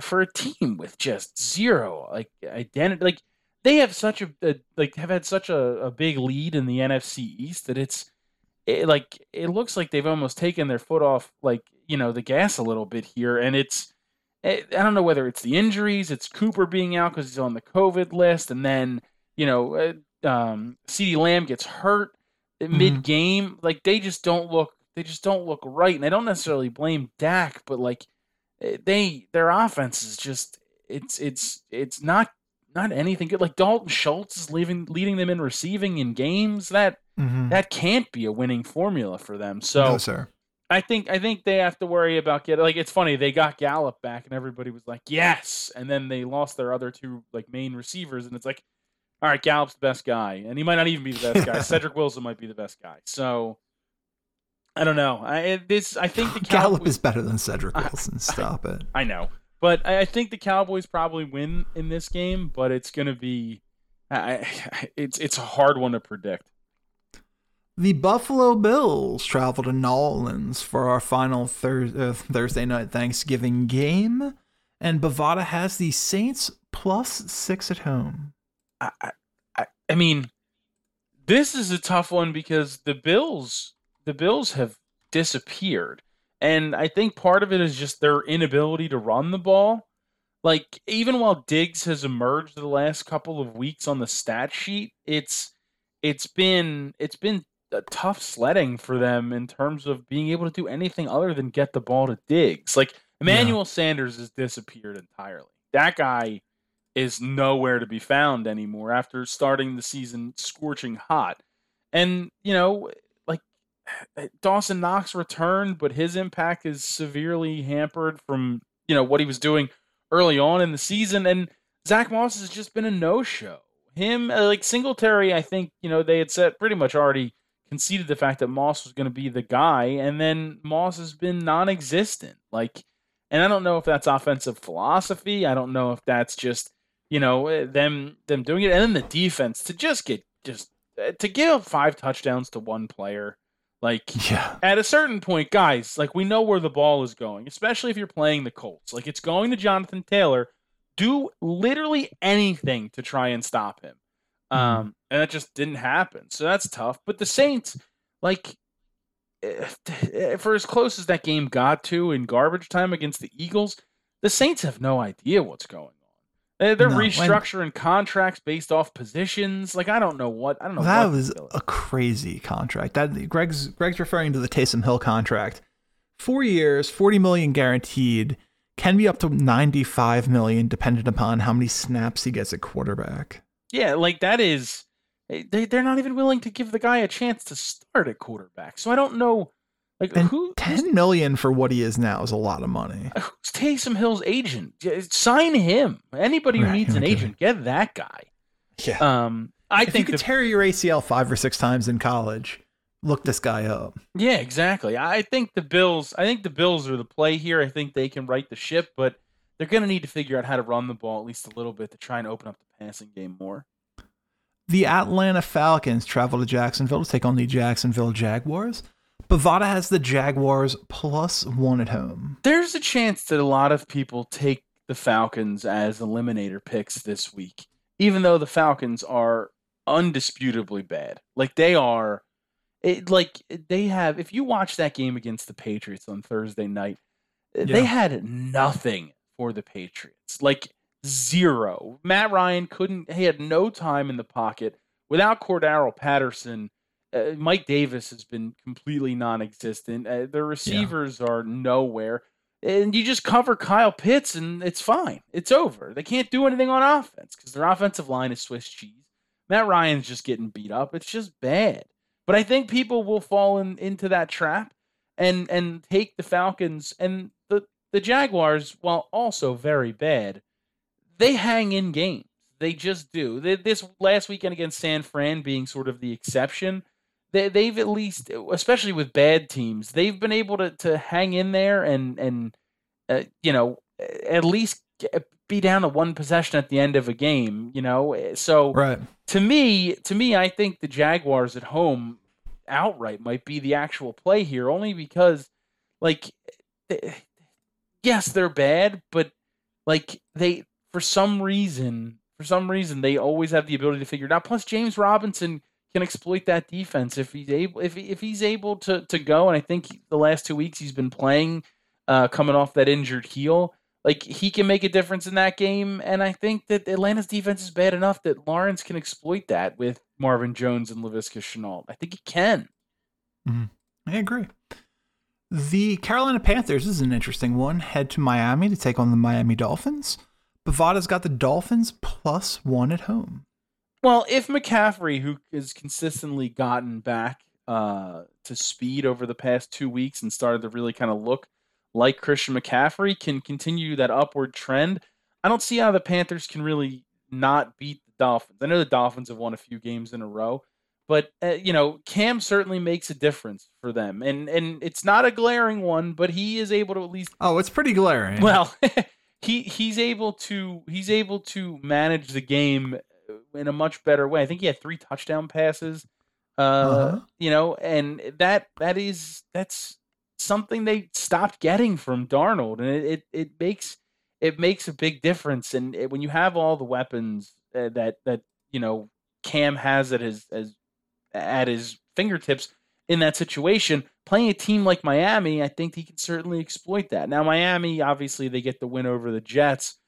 for a team with just zero like identity, like they have such a, a like have had such a, a big lead in the NFC East that it's it, like it looks like they've almost taken their foot off like you know the gas a little bit here, and it's I don't know whether it's the injuries, it's Cooper being out because he's on the COVID list, and then you know uh, um, CeeDee Lamb gets hurt mm-hmm. mid game. Like they just don't look they just don't look right, and I don't necessarily blame Dak, but like Eh, they their offense is just it's it's it's not not anything good. Like Dalton Schultz is leaving leading them in receiving in games. That mm-hmm. that can't be a winning formula for them. So no. I think I think they have to worry about getting like it's funny they got Gallup back and everybody was like yes and then they lost their other two like main receivers and it's like all right Gallup's the best guy and he might not even be the best guy Cedric Wilson might be the best guy so I don't know. I this I think the Cowboys, Gallup is better than Cedric Wilson. Stop I, it. I know, but I, I, think the Cowboys probably win in this game. But it's going to be, I, it's it's a hard one to predict. The Buffalo Bills travel to Nolans for our final thir- uh, Thursday night Thanksgiving game, and Bovada has the Saints plus six at home. I, I, I mean, this is a tough one because the Bills the Bills have disappeared. And I think part of it is just their inability to run the ball. Like even while Diggs has emerged the last couple of weeks on the stat sheet, it's it's been it's been a tough sledding for them in terms of being able to do anything other than get the ball to Diggs. Like Emmanuel yeah. Sanders has disappeared entirely. That guy is nowhere to be found anymore after starting the season scorching hot. And, you know, like Dawson Knox returned, but his impact is severely hampered from you know what he was doing early on in the season. And Zach Moss has just been a no-show. Him uh, like Singletary, I think you know they had said pretty much already conceded the fact that Moss was going to be the guy, and then Moss has been non-existent. Like, and I don't know if that's offensive philosophy. I don't know if that's just you know uh, them them doing it, and then the defense to just get just to give five touchdowns to one player like, yeah. at a certain point, guys, like we know where the ball is going, especially if you're playing the Colts. Like, it's going to Jonathan Taylor. Do literally anything to try and stop him. Mm-hmm. Um, and that just didn't happen. So that's tough. But the Saints, like, for as close as that game got to in garbage time against the Eagles, the Saints have no idea what's going Eh, they're no, restructuring when, contracts based off positions. Like I don't know what I don't know. That was a crazy contract. That Greg's Greg's referring to the Taysom Hill contract. Four years, forty million guaranteed, can be up to ninety-five million, dependent upon how many snaps he gets at quarterback. Yeah, like that is eh, they they're not even willing to give the guy a chance to start at quarterback. So I don't know like and who? Ten million for what he is now is a lot of money. Uh, who's Taysom Hill's agent? Sign him. Anybody who right, needs an agent, get that guy. Yeah. Um, I if think you could the, tear your ACL five or six times in college, look this guy up. Yeah, exactly. I think the Bills. I think the Bills are the play here. I think they can right the ship, but they're going to need to figure out how to run the ball at least a little bit to try and open up the passing game more. The Atlanta Falcons travel to Jacksonville to take on the Jacksonville Jaguars. Bovada has the Jaguars plus one at home. There's a chance that a lot of people take the Falcons as eliminator picks this week, even though the Falcons are undisputably bad. Like they are, it, like they have. If you watch that game against the Patriots on Thursday night, yeah. they had nothing for the Patriots. Like zero. Matt Ryan couldn't. He had no time in the pocket without Cordarrelle Patterson. Uh, Mike Davis has been completely non-existent. Uh, the receivers yeah. are nowhere, and you just cover Kyle Pitts, and it's fine. It's over. They can't do anything on offense because their offensive line is Swiss cheese. Matt Ryan's just getting beat up. It's just bad. But I think people will fall in, into that trap and and take the Falcons and the the Jaguars, while also very bad, they hang in games. They just do. They, this last weekend against San Fran being sort of the exception, they, they've at least, especially with bad teams, they've been able to, to hang in there and and uh, you know at least be down to one possession at the end of a game. You know, so right. to me, to me, I think the Jaguars at home outright might be the actual play here, only because like. Yes, they're bad, but like they for some reason, for some reason, they always have the ability to figure it out. Plus, James Robinson can exploit that defense if he's able if if he's able to to go. And I think the last two weeks he's been playing, uh, coming off that injured heel. Like he can make a difference in that game, and I think that Atlanta's defense is bad enough that Lawrence can exploit that with Marvin Jones and Laviska Shenault. I think he can. Mm-hmm. I agree. The Carolina Panthers is an interesting one. Head to Miami to take on the Miami Dolphins. Bovada's got the Dolphins plus one at home. Well, if McCaffrey, who has consistently gotten back uh, to speed over the past two weeks and started to really kind of look like Christian McCaffrey, can continue that upward trend, I don't see how the Panthers can really not beat the Dolphins. I know the Dolphins have won a few games in a row, but uh, you know Cam certainly makes a difference for them, and and it's not a glaring one, but he is able to at least. Oh, it's pretty glaring. Well, he he's able to he's able to manage the game in a much better way. I think he had three touchdown passes. Uh, uh-huh. you know, and that that is that's something they stopped getting from Darnold, and it it, it makes it makes a big difference. And it, when you have all the weapons uh, that that you know Cam has at his as at his fingertips in that situation, playing a team like Miami, I think he can certainly exploit that. Now, Miami, obviously, they get the win over the Jets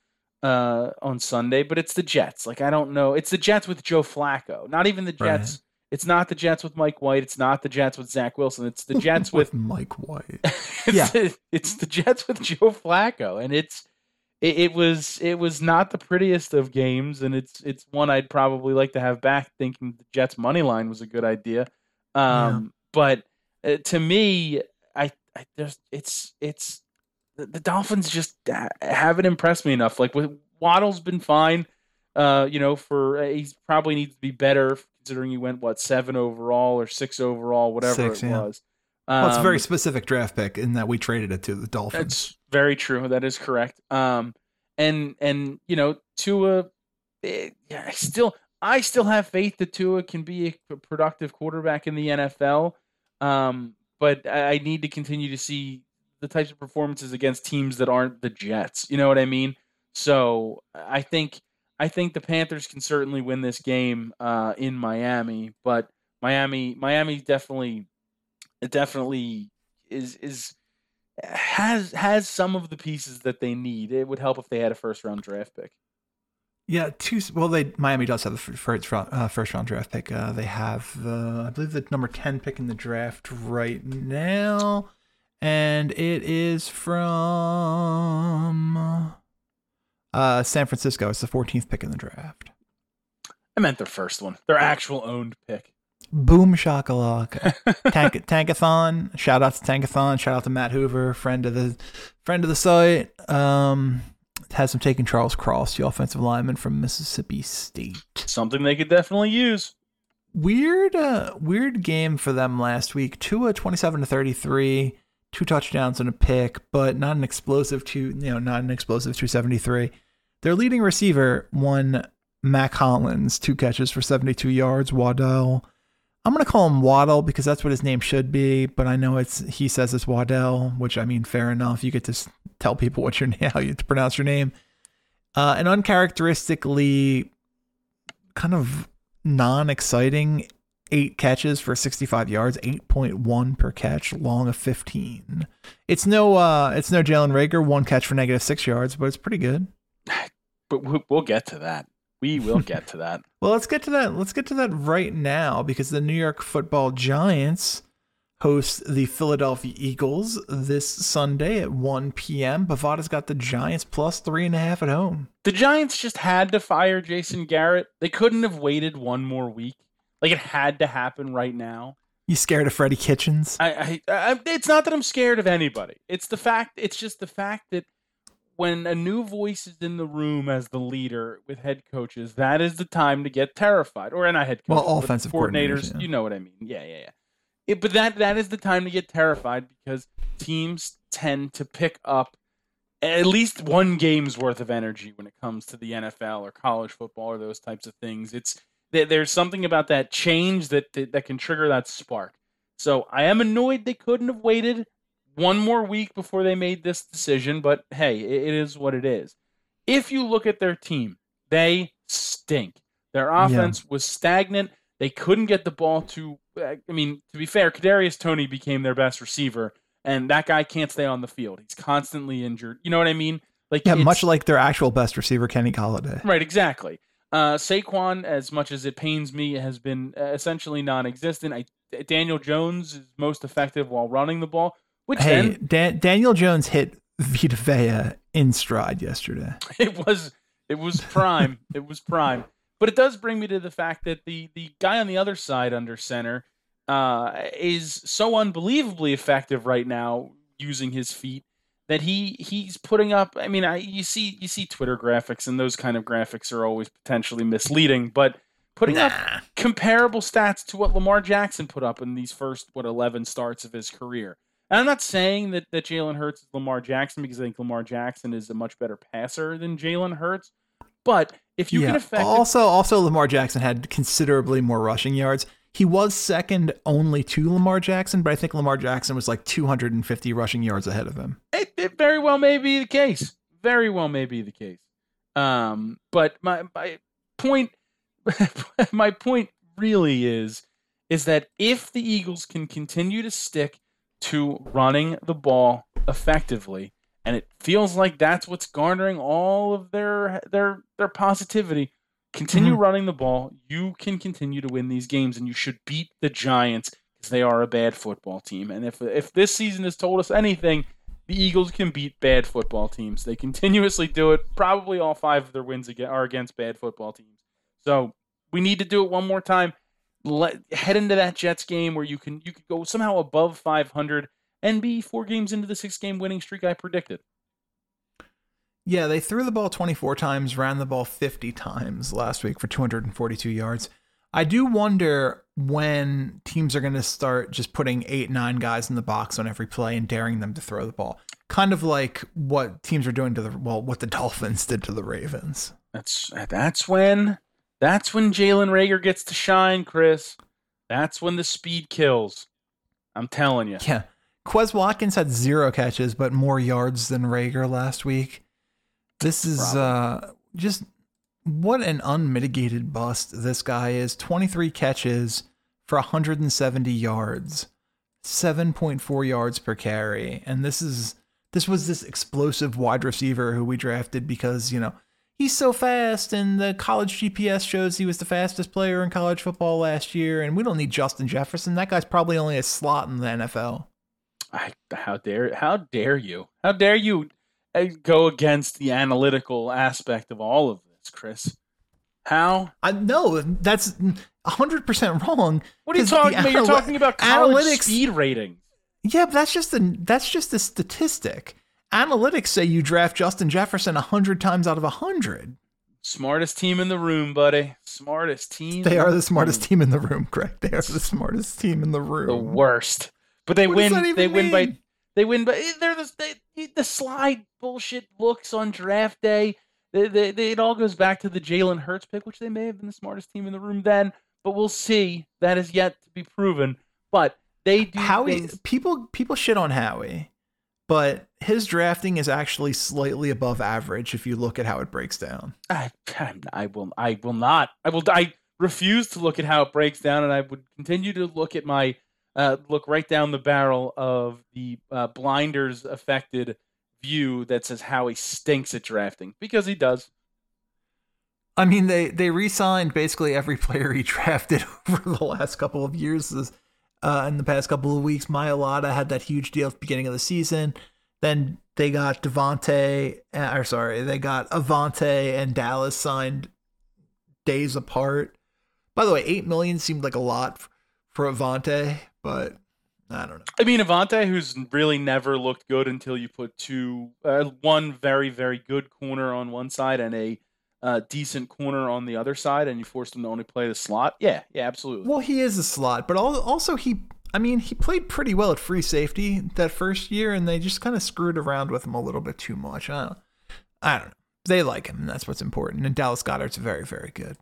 uh, on Sunday, but it's the Jets. Like, I don't know. It's the Jets with Joe Flacco, not even the Jets. Right. It's not the Jets with Mike White. It's not the Jets with Zach Wilson. It's the Jets with, with Mike White. it's yeah, the, it's the Jets with Joe Flacco, and it's it, it, was it was not the prettiest of games, and it's it's one I'd probably like to have back. Thinking the Jets money line was a good idea, um, yeah. but uh, to me, I, I just it's it's the, the, Dolphins just haven't impressed me enough. Like with Waddle's been fine, uh, you know, for uh, he probably needs to be better considering he went what seven overall or six overall, whatever six, it yeah. was. Um, well, it's a very um, specific draft pick in that we traded it to the Dolphins. That's very true. That is correct. Um, and and you know, Tua, eh, yeah, still I still have faith that Tua can be a productive quarterback in the NFL. Um, but I need to continue to see the types of performances against teams that aren't the Jets. You know what I mean? So I think I think the Panthers can certainly win this game uh, in Miami, but Miami Miami definitely definitely is is has has some of the pieces that they need. It would help if they had a first round draft pick. Yeah, two. Well, they Miami does have the first round, uh, first round draft pick. Uh, they have the I believe the number ten pick in the draft right now, and it is from uh, San Francisco. It's the fourteenth pick in the draft. I meant their first one, their actual owned pick. Boom shakalaka. Tank, Tankathon. Shout out to Tankathon. Shout out to Matt Hoover, friend of the friend of the site. Um, has him taking Charles Cross, the offensive lineman from Mississippi State. Something they could definitely use. weird, uh, weird game for them last week. Tua twenty-seven to thirty-three, two touchdowns and a pick, but not an explosive two. You know, not an explosive two seventy-three. Their leading receiver won Mack Hollins, two catches for seventy-two yards. Waddell. I'm gonna call him Waddle because that's what his name should be, but I know it's he says it's Waddell, which I mean, fair enough. You get to tell people what your how you pronounce your name. Uh, an uncharacteristically kind of non-exciting eight catches for 65 yards, 8.1 per catch, long of 15. It's no, uh, it's no Jalen Reagor, one catch for negative six yards, but it's pretty good. But we'll get to that. We will get to that. well, let's get to that. Let's get to that right now because the New York Football Giants host the Philadelphia Eagles this Sunday at 1 p.m. Bovada's got the Giants plus three and a half at home. The Giants just had to fire Jason Garrett. They couldn't have waited one more week. Like it had to happen right now. You scared of Freddie Kitchens? I, I, I, it's not that I'm scared of anybody. It's the fact. It's just the fact that when a new voice is in the room as the leader with head coaches, that is the time to get terrified. Or and not head coaches, well, offensive coordinators. coordinators. Yeah. You know what I mean? Yeah, yeah, yeah. It, but that that is the time to get terrified because teams tend to pick up at least one game's worth of energy when it comes to the NFL or college football or those types of things. It's there's something about that change that, that, that can trigger that spark. So I am annoyed they couldn't have waited one more week before they made this decision, but hey, it, it is what it is. If you look at their team, they stink. Their offense yeah. was stagnant. They couldn't get the ball to. Uh, I mean, to be fair, Kadarius Toney became their best receiver, and that guy can't stay on the field. He's constantly injured. You know what I mean? Like yeah, much like their actual best receiver, Kenny Golladay. Right, exactly. Uh, Saquon, as much as it pains me, has been essentially non-existent. I, Daniel Jones is most effective while running the ball. Which hey, Dan- Daniel Jones hit Vita Vea in stride yesterday. It was it was prime. it was prime. But it does bring me to the fact that the the guy on the other side under center uh, is so unbelievably effective right now using his feet that he he's putting up. I mean, I, you see you see Twitter graphics, and those kind of graphics are always potentially misleading, but putting nah. up comparable stats to what Lamar Jackson put up in these first what eleven starts of his career. And I'm not saying that that Jalen Hurts is Lamar Jackson because I think Lamar Jackson is a much better passer than Jalen Hurts. But if you yeah. can affect also also Lamar Jackson had considerably more rushing yards. He was second only to Lamar Jackson, but I think Lamar Jackson was like 250 rushing yards ahead of him. It, it very well may be the case. Very well may be the case. Um, but my my point my point really is is that if the Eagles can continue to stick to running the ball effectively, and it feels like that's what's garnering all of their their their positivity Continue mm-hmm. running the ball. You can continue to win these games, and you should beat the Giants because they are a bad football team. And if if this season has told us anything, the Eagles can beat bad football teams. They continuously do it. Probably all five of their wins are against bad football teams. So we need to do it one more time. Let head into that Jets game where you can you could go somehow above 500 and be four games into the six game winning streak I predicted. Yeah, they threw the ball 24 times, ran the ball 50 times last week for 242 yards. I do wonder when teams are going to start just putting eight, nine guys in the box on every play and daring them to throw the ball. Kind of like what teams are doing to the, well, what the Dolphins did to the Ravens. That's, that's when, that's when Jalen Reagor gets to shine, Chris. That's when the speed kills. I'm telling you. Yeah. Quez Watkins had zero catches, but more yards than Reagor last week. This is uh, just what an unmitigated bust this guy is. 23 catches for 170 yards, 7.4 yards per carry. And this is this was this explosive wide receiver who we drafted because, you know, he's so fast and the college GPS shows he was the fastest player in college football last year and we don't need Justin Jefferson. That guy's probably only a slot in the NFL. I, how dare how dare you? How dare you go against the analytical aspect of all of this, Chris. How? I know that's hundred percent wrong. What are you talking about? You're talking about college analytics, speed ratings. Yeah, but that's just a that's just a statistic. Analytics say you draft Justin Jefferson hundred times out of hundred. Smartest team in the room, buddy. Smartest team. They are the smartest team in the room, Greg. They are the smartest team in the room. The worst. But they What win. They win by. They win but eh, They're the they, eh, the slide bullshit looks on draft day. They, they, they, it all goes back to the Jalen Hurts pick, which they may have been the smartest team in the room then, but we'll see. That is yet to be proven. But they do Howie things- people people shit on Howie, but his drafting is actually slightly above average if you look at how it breaks down. I, I will I will not. I will I refuse to look at how it breaks down and I would continue to look at my uh, look right down the barrel of the uh, blinders affected view that says Howie stinks at drafting because he does. I mean, they they re-signed basically every player he drafted over the last couple of years. Uh, in the past couple of weeks, Mailata had that huge deal at the beginning of the season. Then they got Devontae, uh, or sorry, they got Avonte and Dallas signed days apart. By the way, eight million seemed like a lot for Avonte, but I don't know. I mean Avonte, who's really never looked good until you put two, uh, one very very good corner on one side and a uh, decent corner on the other side, and you forced him to only play the slot. Yeah, yeah, absolutely. Well, he is a slot, but also he, I mean, he played pretty well at free safety that first year, and they just kind of screwed around with him a little bit too much. I don't, I don't know. They like him, and that's what's important. And Dallas Goedert's very, very good.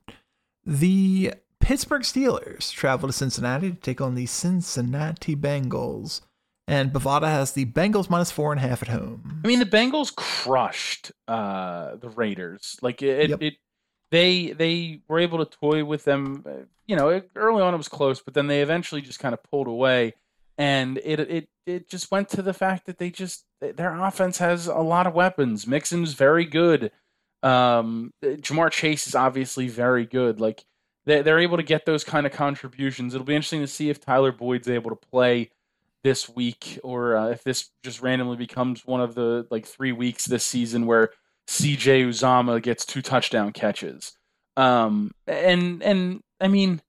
The Pittsburgh Steelers travel to Cincinnati to take on the Cincinnati Bengals, and Bovada has the Bengals minus four and a half at home. I mean, the Bengals crushed uh, the Raiders. Like it, Yep. it, they they were able to toy with them. You know, it, early on it was close, but then they eventually just kind of pulled away, and it it it just went to the fact that they just their offense has a lot of weapons. Mixon's very good. Um, Ja'Marr Chase is obviously very good. Like they they're able to get those kind of contributions. It'll be interesting to see if Tyler Boyd's able to play this week or uh, if this just randomly becomes one of the like three weeks this season where CJ Uzomah gets two touchdown catches. Um, and and I mean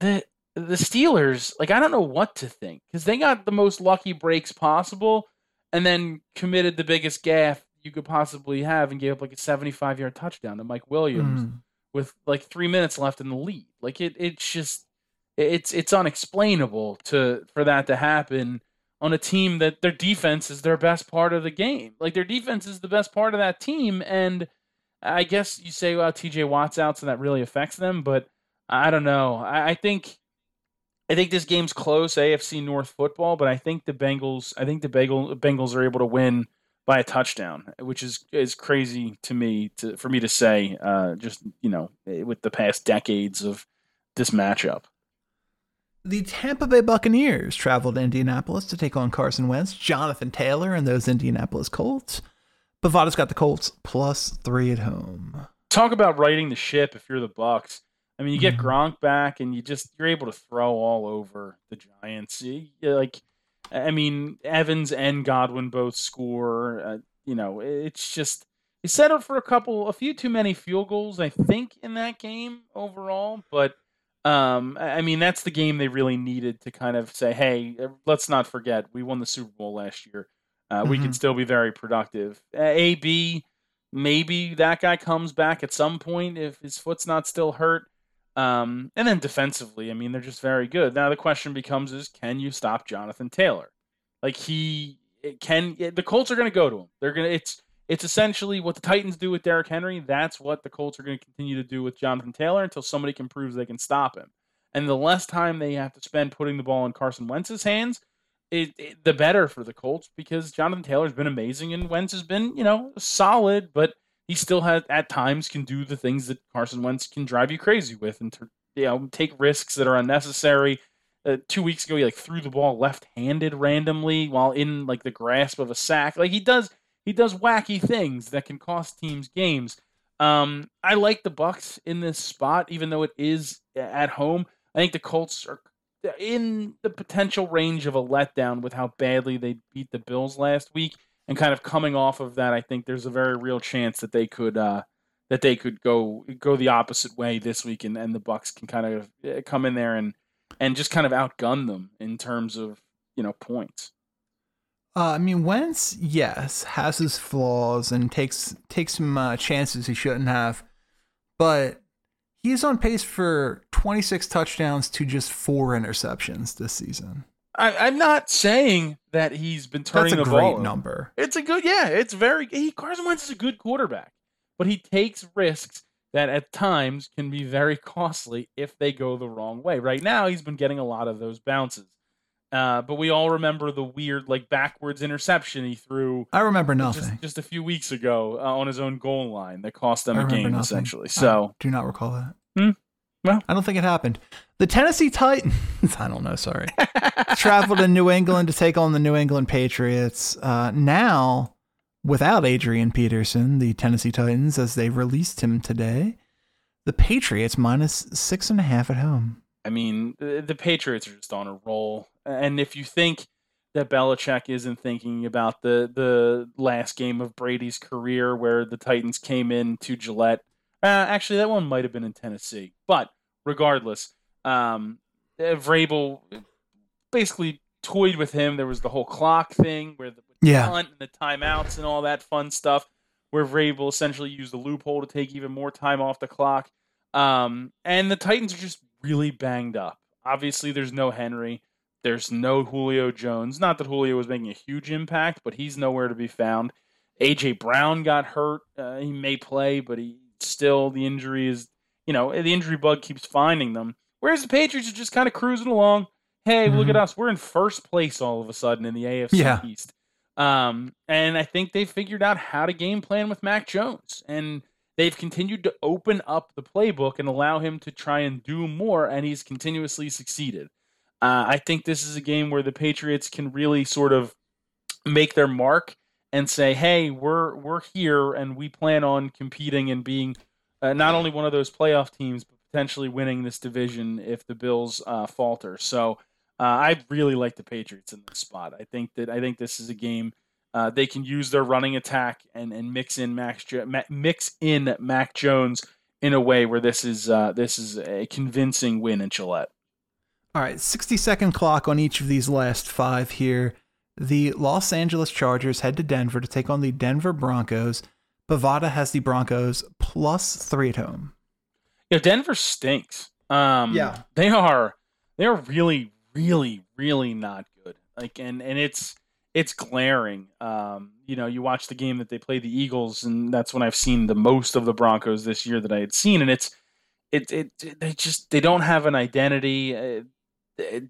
the the Steelers like I don't know what to think because they got the most lucky breaks possible and then committed the biggest gaffe you could possibly have and gave up like a 75 yard touchdown to Mike Williams Mm. With like three minutes left in the lead. Like it, it's just, it's it's unexplainable to for that to happen on a team that their defense is their best part of the game. Like their defense is the best part of that team, and I guess you say, well, T.J. Watt's out, so that really affects them. But I don't know. I, I think. I think this game's close, AFC North football, but I think the Bengals. I think the Bengal, Bengals are able to win by a touchdown, which is is crazy to me to for me to say. Uh, just you know, with the past decades of this matchup. The Tampa Bay Buccaneers traveled to Indianapolis to take on Carson Wentz, Jonathan Taylor, and those Indianapolis Colts. Bovada's got the Colts plus three at home. Talk about righting the ship if you're the Bucks. I mean, you get Mhm. Gronk back, and you just you're able to throw all over the Giants. You like, I mean, Evans and Godwin both score. Uh, you know, it's just he set up for a couple, a few too many field goals, I think, in that game overall. But um, I mean, that's the game they really needed to kind of say, hey, uh, let's not forget we won the Super Bowl last year. Uh, We can Mhm. still be very productive. Uh, AB, maybe that guy comes back at some point if his foot's not still hurt. Um, and then defensively, I mean, they're just very good. Now the question becomes: Is can you stop Jonathan Taylor? Like he it can. it- the Colts are going to go to him. They're going to. It's it's essentially what the Titans do with Derrick Henry. That's what the Colts are going to continue to do with Jonathan Taylor until somebody can prove they can stop him. And the less time they have to spend putting the ball in Carson Wentz's hands, it, it- the better for the Colts because Jonathan Taylor's been amazing and Wentz has been, you know, solid, but he still has at times can do the things that Carson Wentz can drive you crazy with and to, you know take risks that are unnecessary. Uh, two weeks ago, he like threw the ball left-handed randomly while in like the grasp of a sack. Like he does, he does wacky things that can cost teams games. Um, I like the Bucks in this spot, even though it is at home. I think the Colts are in the potential range of a letdown with how badly they beat the Bills last week, and kind of coming off of that, I think there's a very real chance that they could uh, that they could go go the opposite way this week, and, and the Bucks can kind of uh, come in there and and just kind of outgun them in terms of you know points. Uh, I mean, Wentz, yes, has his flaws and takes takes some uh, chances he shouldn't have. but he's on pace for 26 touchdowns to just four interceptions this season. I, am not saying that he's been turning That's a the great ball. number. It's a good, yeah. It's very. He Carson Wentz is a good quarterback, but he takes risks that at times can be very costly if they go the wrong way. Right now, he's been getting a lot of those bounces. Uh, but we all remember the weird, like backwards interception he threw. I remember Just, nothing. just a few weeks ago uh, on his own goal line that cost them I a game, nothing. essentially. I So do not recall that. Hmm. Well. I don't think it happened. The Tennessee Titans, I don't know, sorry, traveled to New England to take on the New England Patriots. Uh, now, without Adrian Peterson, the Tennessee Titans, as they released him today, the Patriots minus six and a half at home. I mean, the, the Patriots are just on a roll. And if you think that Belichick isn't thinking about the the last game of Brady's career, where the Titans came in to Gillette, uh, actually that one might have been in Tennessee. But regardless, um, uh, Vrabel basically toyed with him. There was the whole clock thing where the Yeah. punt and the timeouts and all that fun stuff, where Vrabel essentially used the loophole to take even more time off the clock. Um, and the Titans are just really banged up. Obviously, there's no Henry. There's no Julio Jones. Not that Julio was making a huge impact, but he's nowhere to be found. AJ Brown got hurt. Uh, he may play, but he still the injury is, you know, the injury bug keeps finding them. Whereas the Patriots are just kind of cruising along. Hey, look at us. We're in first place all of a sudden in the AFC Yeah. East. Um, and I think they figured out how to game plan with Mac Jones. And they've continued to open up the playbook and allow him to try and do more, and he's continuously succeeded. Uh, I think this is a game where the Patriots can really sort of make their mark and say, "Hey, we're we're here, and we plan on competing and being uh, not only one of those playoff teams, but potentially winning this division if the Bills uh, falter." So uh, I really like the Patriots in this spot. I think that I think this is a game uh, they can use their running attack and and mix in Max jo- mix in Mac Jones in a way where this is uh, this is a convincing win in Gillette. All right, 60 second clock on each of these last five here. The Los Angeles Chargers head to Denver to take on the Denver Broncos. Bovada has the Broncos plus three at home. Yeah, Denver stinks. Um, Yeah. they are they are really, really, really not good. Like, and and it's it's glaring. Um, you know, you watch the game that they play the Eagles, and that's when I've seen the most of the Broncos this year that I had seen, and it's it it they just they don't have an identity. Uh,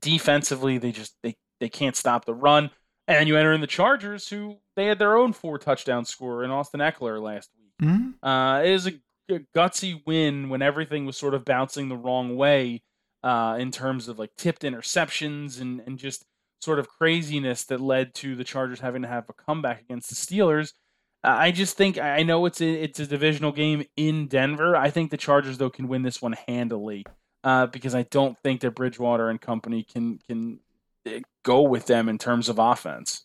defensively, they just they they can't stop the run. And you enter in the Chargers, who they had their own four touchdown scorer in Austin Ekeler last week. Mhm. Uh, it is a, a gutsy win when everything was sort of bouncing the wrong way uh, in terms of like tipped interceptions and, and just sort of craziness that led to the Chargers having to have a comeback against the Steelers. Uh, I just think I know it's a, it's a divisional game in Denver. I think the Chargers though can win this one handily uh, because I don't think that Bridgewater and company can can uh, go with them in terms of offense.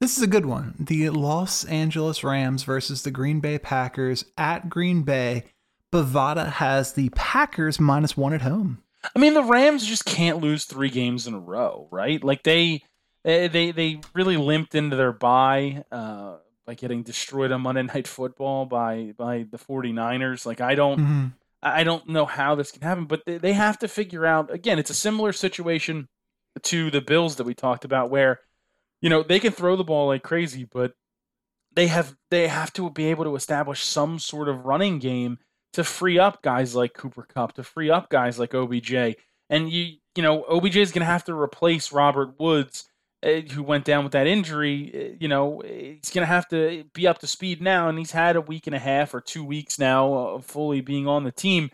This is a good one. The Los Angeles Rams versus the Green Bay Packers at Green Bay. Bovada has the Packers minus one at home. I mean, the Rams just can't lose three games in a row, right? Like they they they, really limped into their bye uh, by getting destroyed on Monday Night Football by by the 49ers. Like I don't Mhm. I don't know how this can happen, but they, they have to figure out again, it's a similar situation to the Bills that we talked about where you know, they can throw the ball like crazy, but they have they have to be able to establish some sort of running game to free up guys like Cooper Kupp, to free up guys like OBJ. And you you know, OBJ is going to have to replace Robert Woods uh, who went down with that injury, uh, you know, he's going to have to be up to speed now and he's had a week and a half or 2 weeks now of fully being on the team.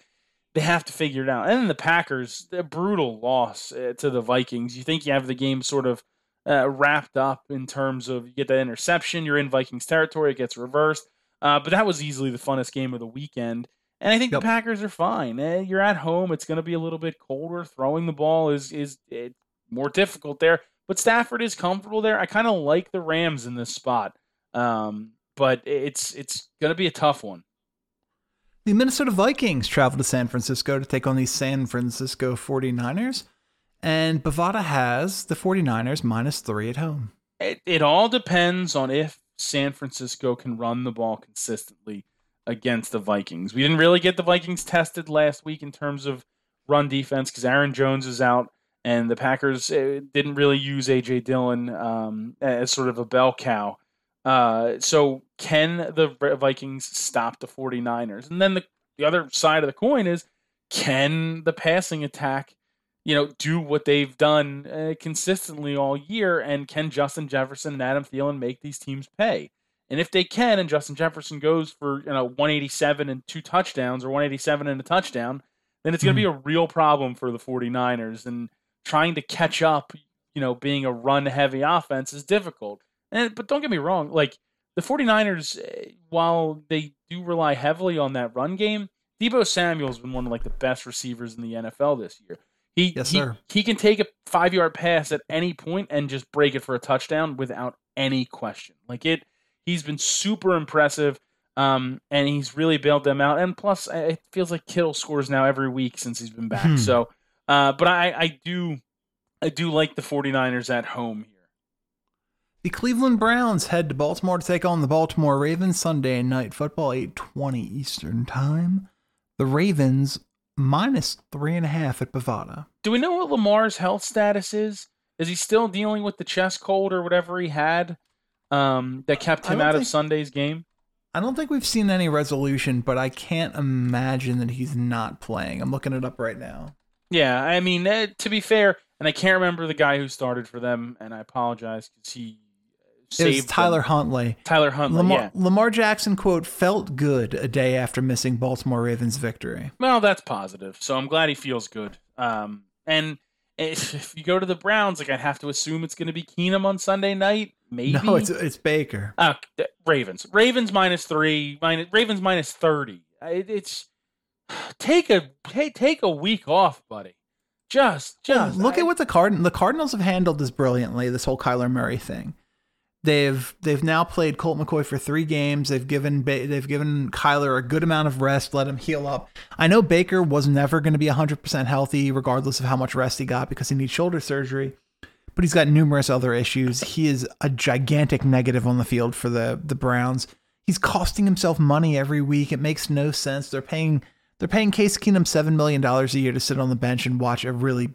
They have to figure it out. And then the Packers, a brutal loss uh, to the Vikings. You think you have the game sort of uh, wrapped up in terms of you get that interception, you're in Vikings territory, it gets reversed. Uh, but that was easily the funnest game of the weekend. And I think Yep. the Packers are fine. Eh, you're at home; it's going to be a little bit colder. Throwing the ball is is eh, more difficult there, but Stafford is comfortable there. I kind of like the Rams in this spot, um, but it's it's going to be a tough one. The Minnesota Vikings travel to San Francisco to take on the San Francisco 49ers. And Bovada has the 49ers minus three at home. It, it all depends on if San Francisco can run the ball consistently. against the Vikings. We didn't really get the Vikings tested last week in terms of run defense because Aaron Jones is out, and the Packers uh, didn't really use AJ Dillon um, as sort of a bell cow. Uh, so can the Vikings stop the 49ers? And then the, the other side of the coin is can the passing attack, you know, do what they've done uh, consistently all year? And can Justin Jefferson and Adam Thielen make these teams pay? And if they can, and Justin Jefferson goes for you know 187 and two touchdowns or 187 and a touchdown, then it's going to mm-hmm. be a real problem for the 49ers. And trying to catch up, you know, being a run heavy offense is difficult. And but don't get me wrong, like the 49ers, eh, while they do rely heavily on that run game, Deebo Samuel's been one of like the best receivers in the NFL this year. He yes, he, sir. he can take a five yard pass at any point and just break it for a touchdown without any question. Like it, he's been super impressive. Um, and he's really bailed them out. And plus, it feels like Kittle scores now every week since he's been back. Hmm. So, uh, but I, I do, I do like the 49ers at home here. The Cleveland Browns head to Baltimore to take on the Baltimore Ravens Sunday night football, 8:20 Eastern Time. The Ravens minus three and a half at Bovada. Do we know what Lamar's health status is? Is he still dealing with the chest cold or whatever he had um, that kept him out think, of Sunday's game? I don't think we've seen any resolution, but I can't imagine that he's not playing. I'm looking it up right now. Yeah, I mean, uh, to be fair, and I can't remember the guy who started for them, and I apologize because he it was Tyler them. Huntley. Tyler Huntley. Lamar, yeah. Lamar Jackson quote felt good a day after missing Baltimore Ravens victory. Well, that's positive. So I'm glad he feels good. Um, and if, if you go to the Browns, like I have to assume it's going to be Keenum on Sunday night. Maybe no, it's it's Baker. Uh, Ravens. Ravens minus three. Minus Ravens minus thirty. It, it's take a take take a week off, buddy. Just just look I, at what the Card the Cardinals have handled this brilliantly. This whole Kyler Murray thing They've they've now played Colt McCoy for three games. They've given they've given Kyler a good amount of rest, let him heal up. I know Baker was never going to be 100% healthy, regardless of how much rest he got, because he needs shoulder surgery. But he's got numerous other issues. He is a gigantic negative on the field for the the Browns. He's costing himself money every week. It makes no sense. They're paying they're paying Case Keenum seven million dollars a year to sit on the bench and watch a really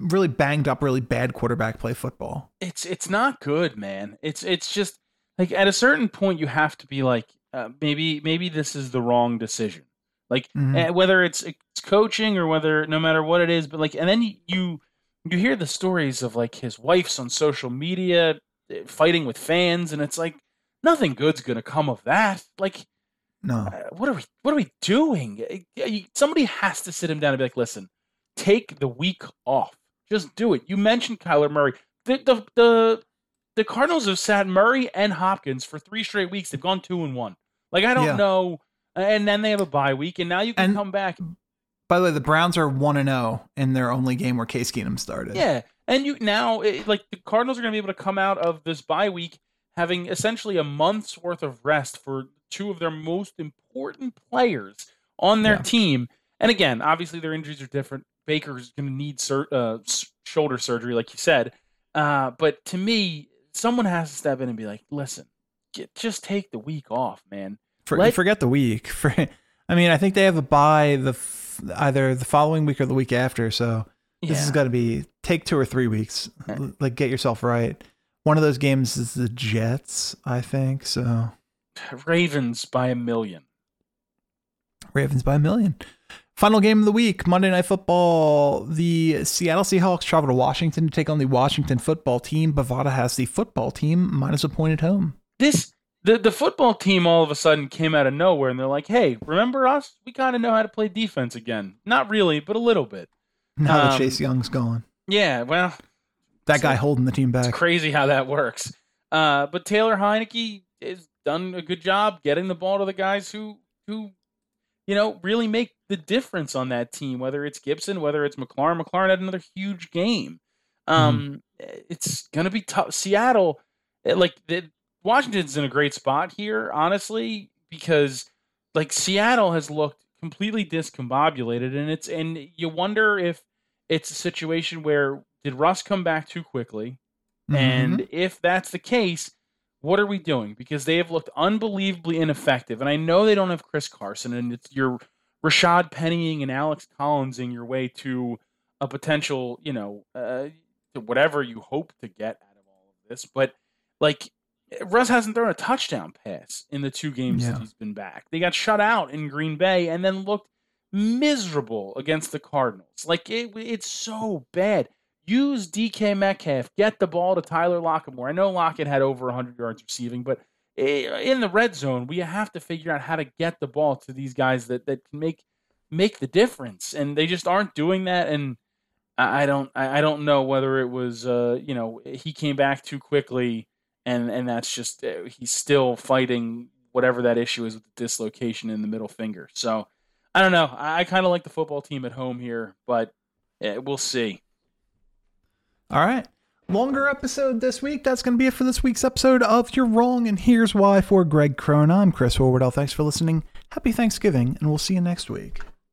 really banged up, really bad quarterback play football. It's it's not good, man. It's it's just like at a certain point you have to be like uh, maybe maybe this is the wrong decision. Like mm-hmm. uh, whether it's it's coaching or whether no matter what it is, but like and then you you hear the stories of like his wife's on social media eh, fighting with fans and it's like nothing good's going to come of that. Like no. Uh, what are we what are we doing? Eh, somebody has to sit him down and be like, "Listen, take the week off. Just do it. You mentioned Kyler Murray. The the the, the Cardinals have sat Murray and Hopkins for three straight weeks. They've gone two and one. Like I don't yeah. know. And then they have a bye week, and now you can and, come back. By the way, the Browns are one and zero oh in their only game where Case Keenum started. Yeah, and you now it, like the Cardinals are going to be able to come out of this bye week having essentially a month's worth of rest for two of their most important players on their yeah. team. And again, obviously their injuries are different. Baker's going to need sur- uh, shoulder surgery, like you said. Uh, but to me, someone has to step in and be like, "Listen, get, just take the week off, man." For, Let- forget the week. For, I mean, I think they have a bye the f- either the following week or the week after. So this yeah. has got to be take two or three weeks. Like get yourself right. One of those games is the Jets, I think. So Ravens by a million. Ravens by a million. Final game of the week, Monday Night Football. The Seattle Seahawks travel to Washington to take on the Washington football team. Bovada has the football team minus a point at home. This the the football team all of a sudden came out of nowhere and they're like, "Hey, remember us? We kind of know how to play defense again. Not really, but a little bit." Now um, that Chase Young's gone. Yeah, well, that guy holding the team back. It's crazy how that works. Uh, but Taylor Heinicke has done a good job getting the ball to the guys who who you know, really make the difference on that team, whether it's Gibson, whether it's McLaurin. McLaurin had another huge game. Mm-hmm. Um, mm. It's going to be tough. Seattle, eh, like, the, Washington's in a great spot here, honestly, because, like, Seattle has looked completely discombobulated, and it's, and you wonder if it's a situation where did Russ come back too quickly? Mm-hmm. And if that's the case, What are we doing? Because they have looked unbelievably ineffective. And I know they don't have Chris Carson, and it's your Rashaad Pennying and Alex Collinsing your way to a potential, you know, uh, whatever you hope to get out of all of this. But like Russ hasn't thrown a touchdown pass in the two games yeah. that he's been back. They got shut out in Green Bay and then looked miserable against the Cardinals. Like it, it's so bad. Use DK Metcalf. Get the ball to Tyler Lockett more. I know Lockett had over 100 yards receiving, but eh, in the red zone, we have to figure out how to get the ball to these guys that that can make make the difference, and they just aren't doing that. And I, don't I, don't know whether it was uh, you know he came back too quickly, and and that's just uh, he's still fighting whatever that issue is with the dislocation in the middle finger. So I don't know. I, I kind of like the football team at home here, but we'll see. All right. Longer episode this week. That's going to be it for this week's episode of You're Wrong, and here's why for Greg Crone. I'm Chris Horwedel. Thanks for listening. Happy Thanksgiving, and we'll see you next week.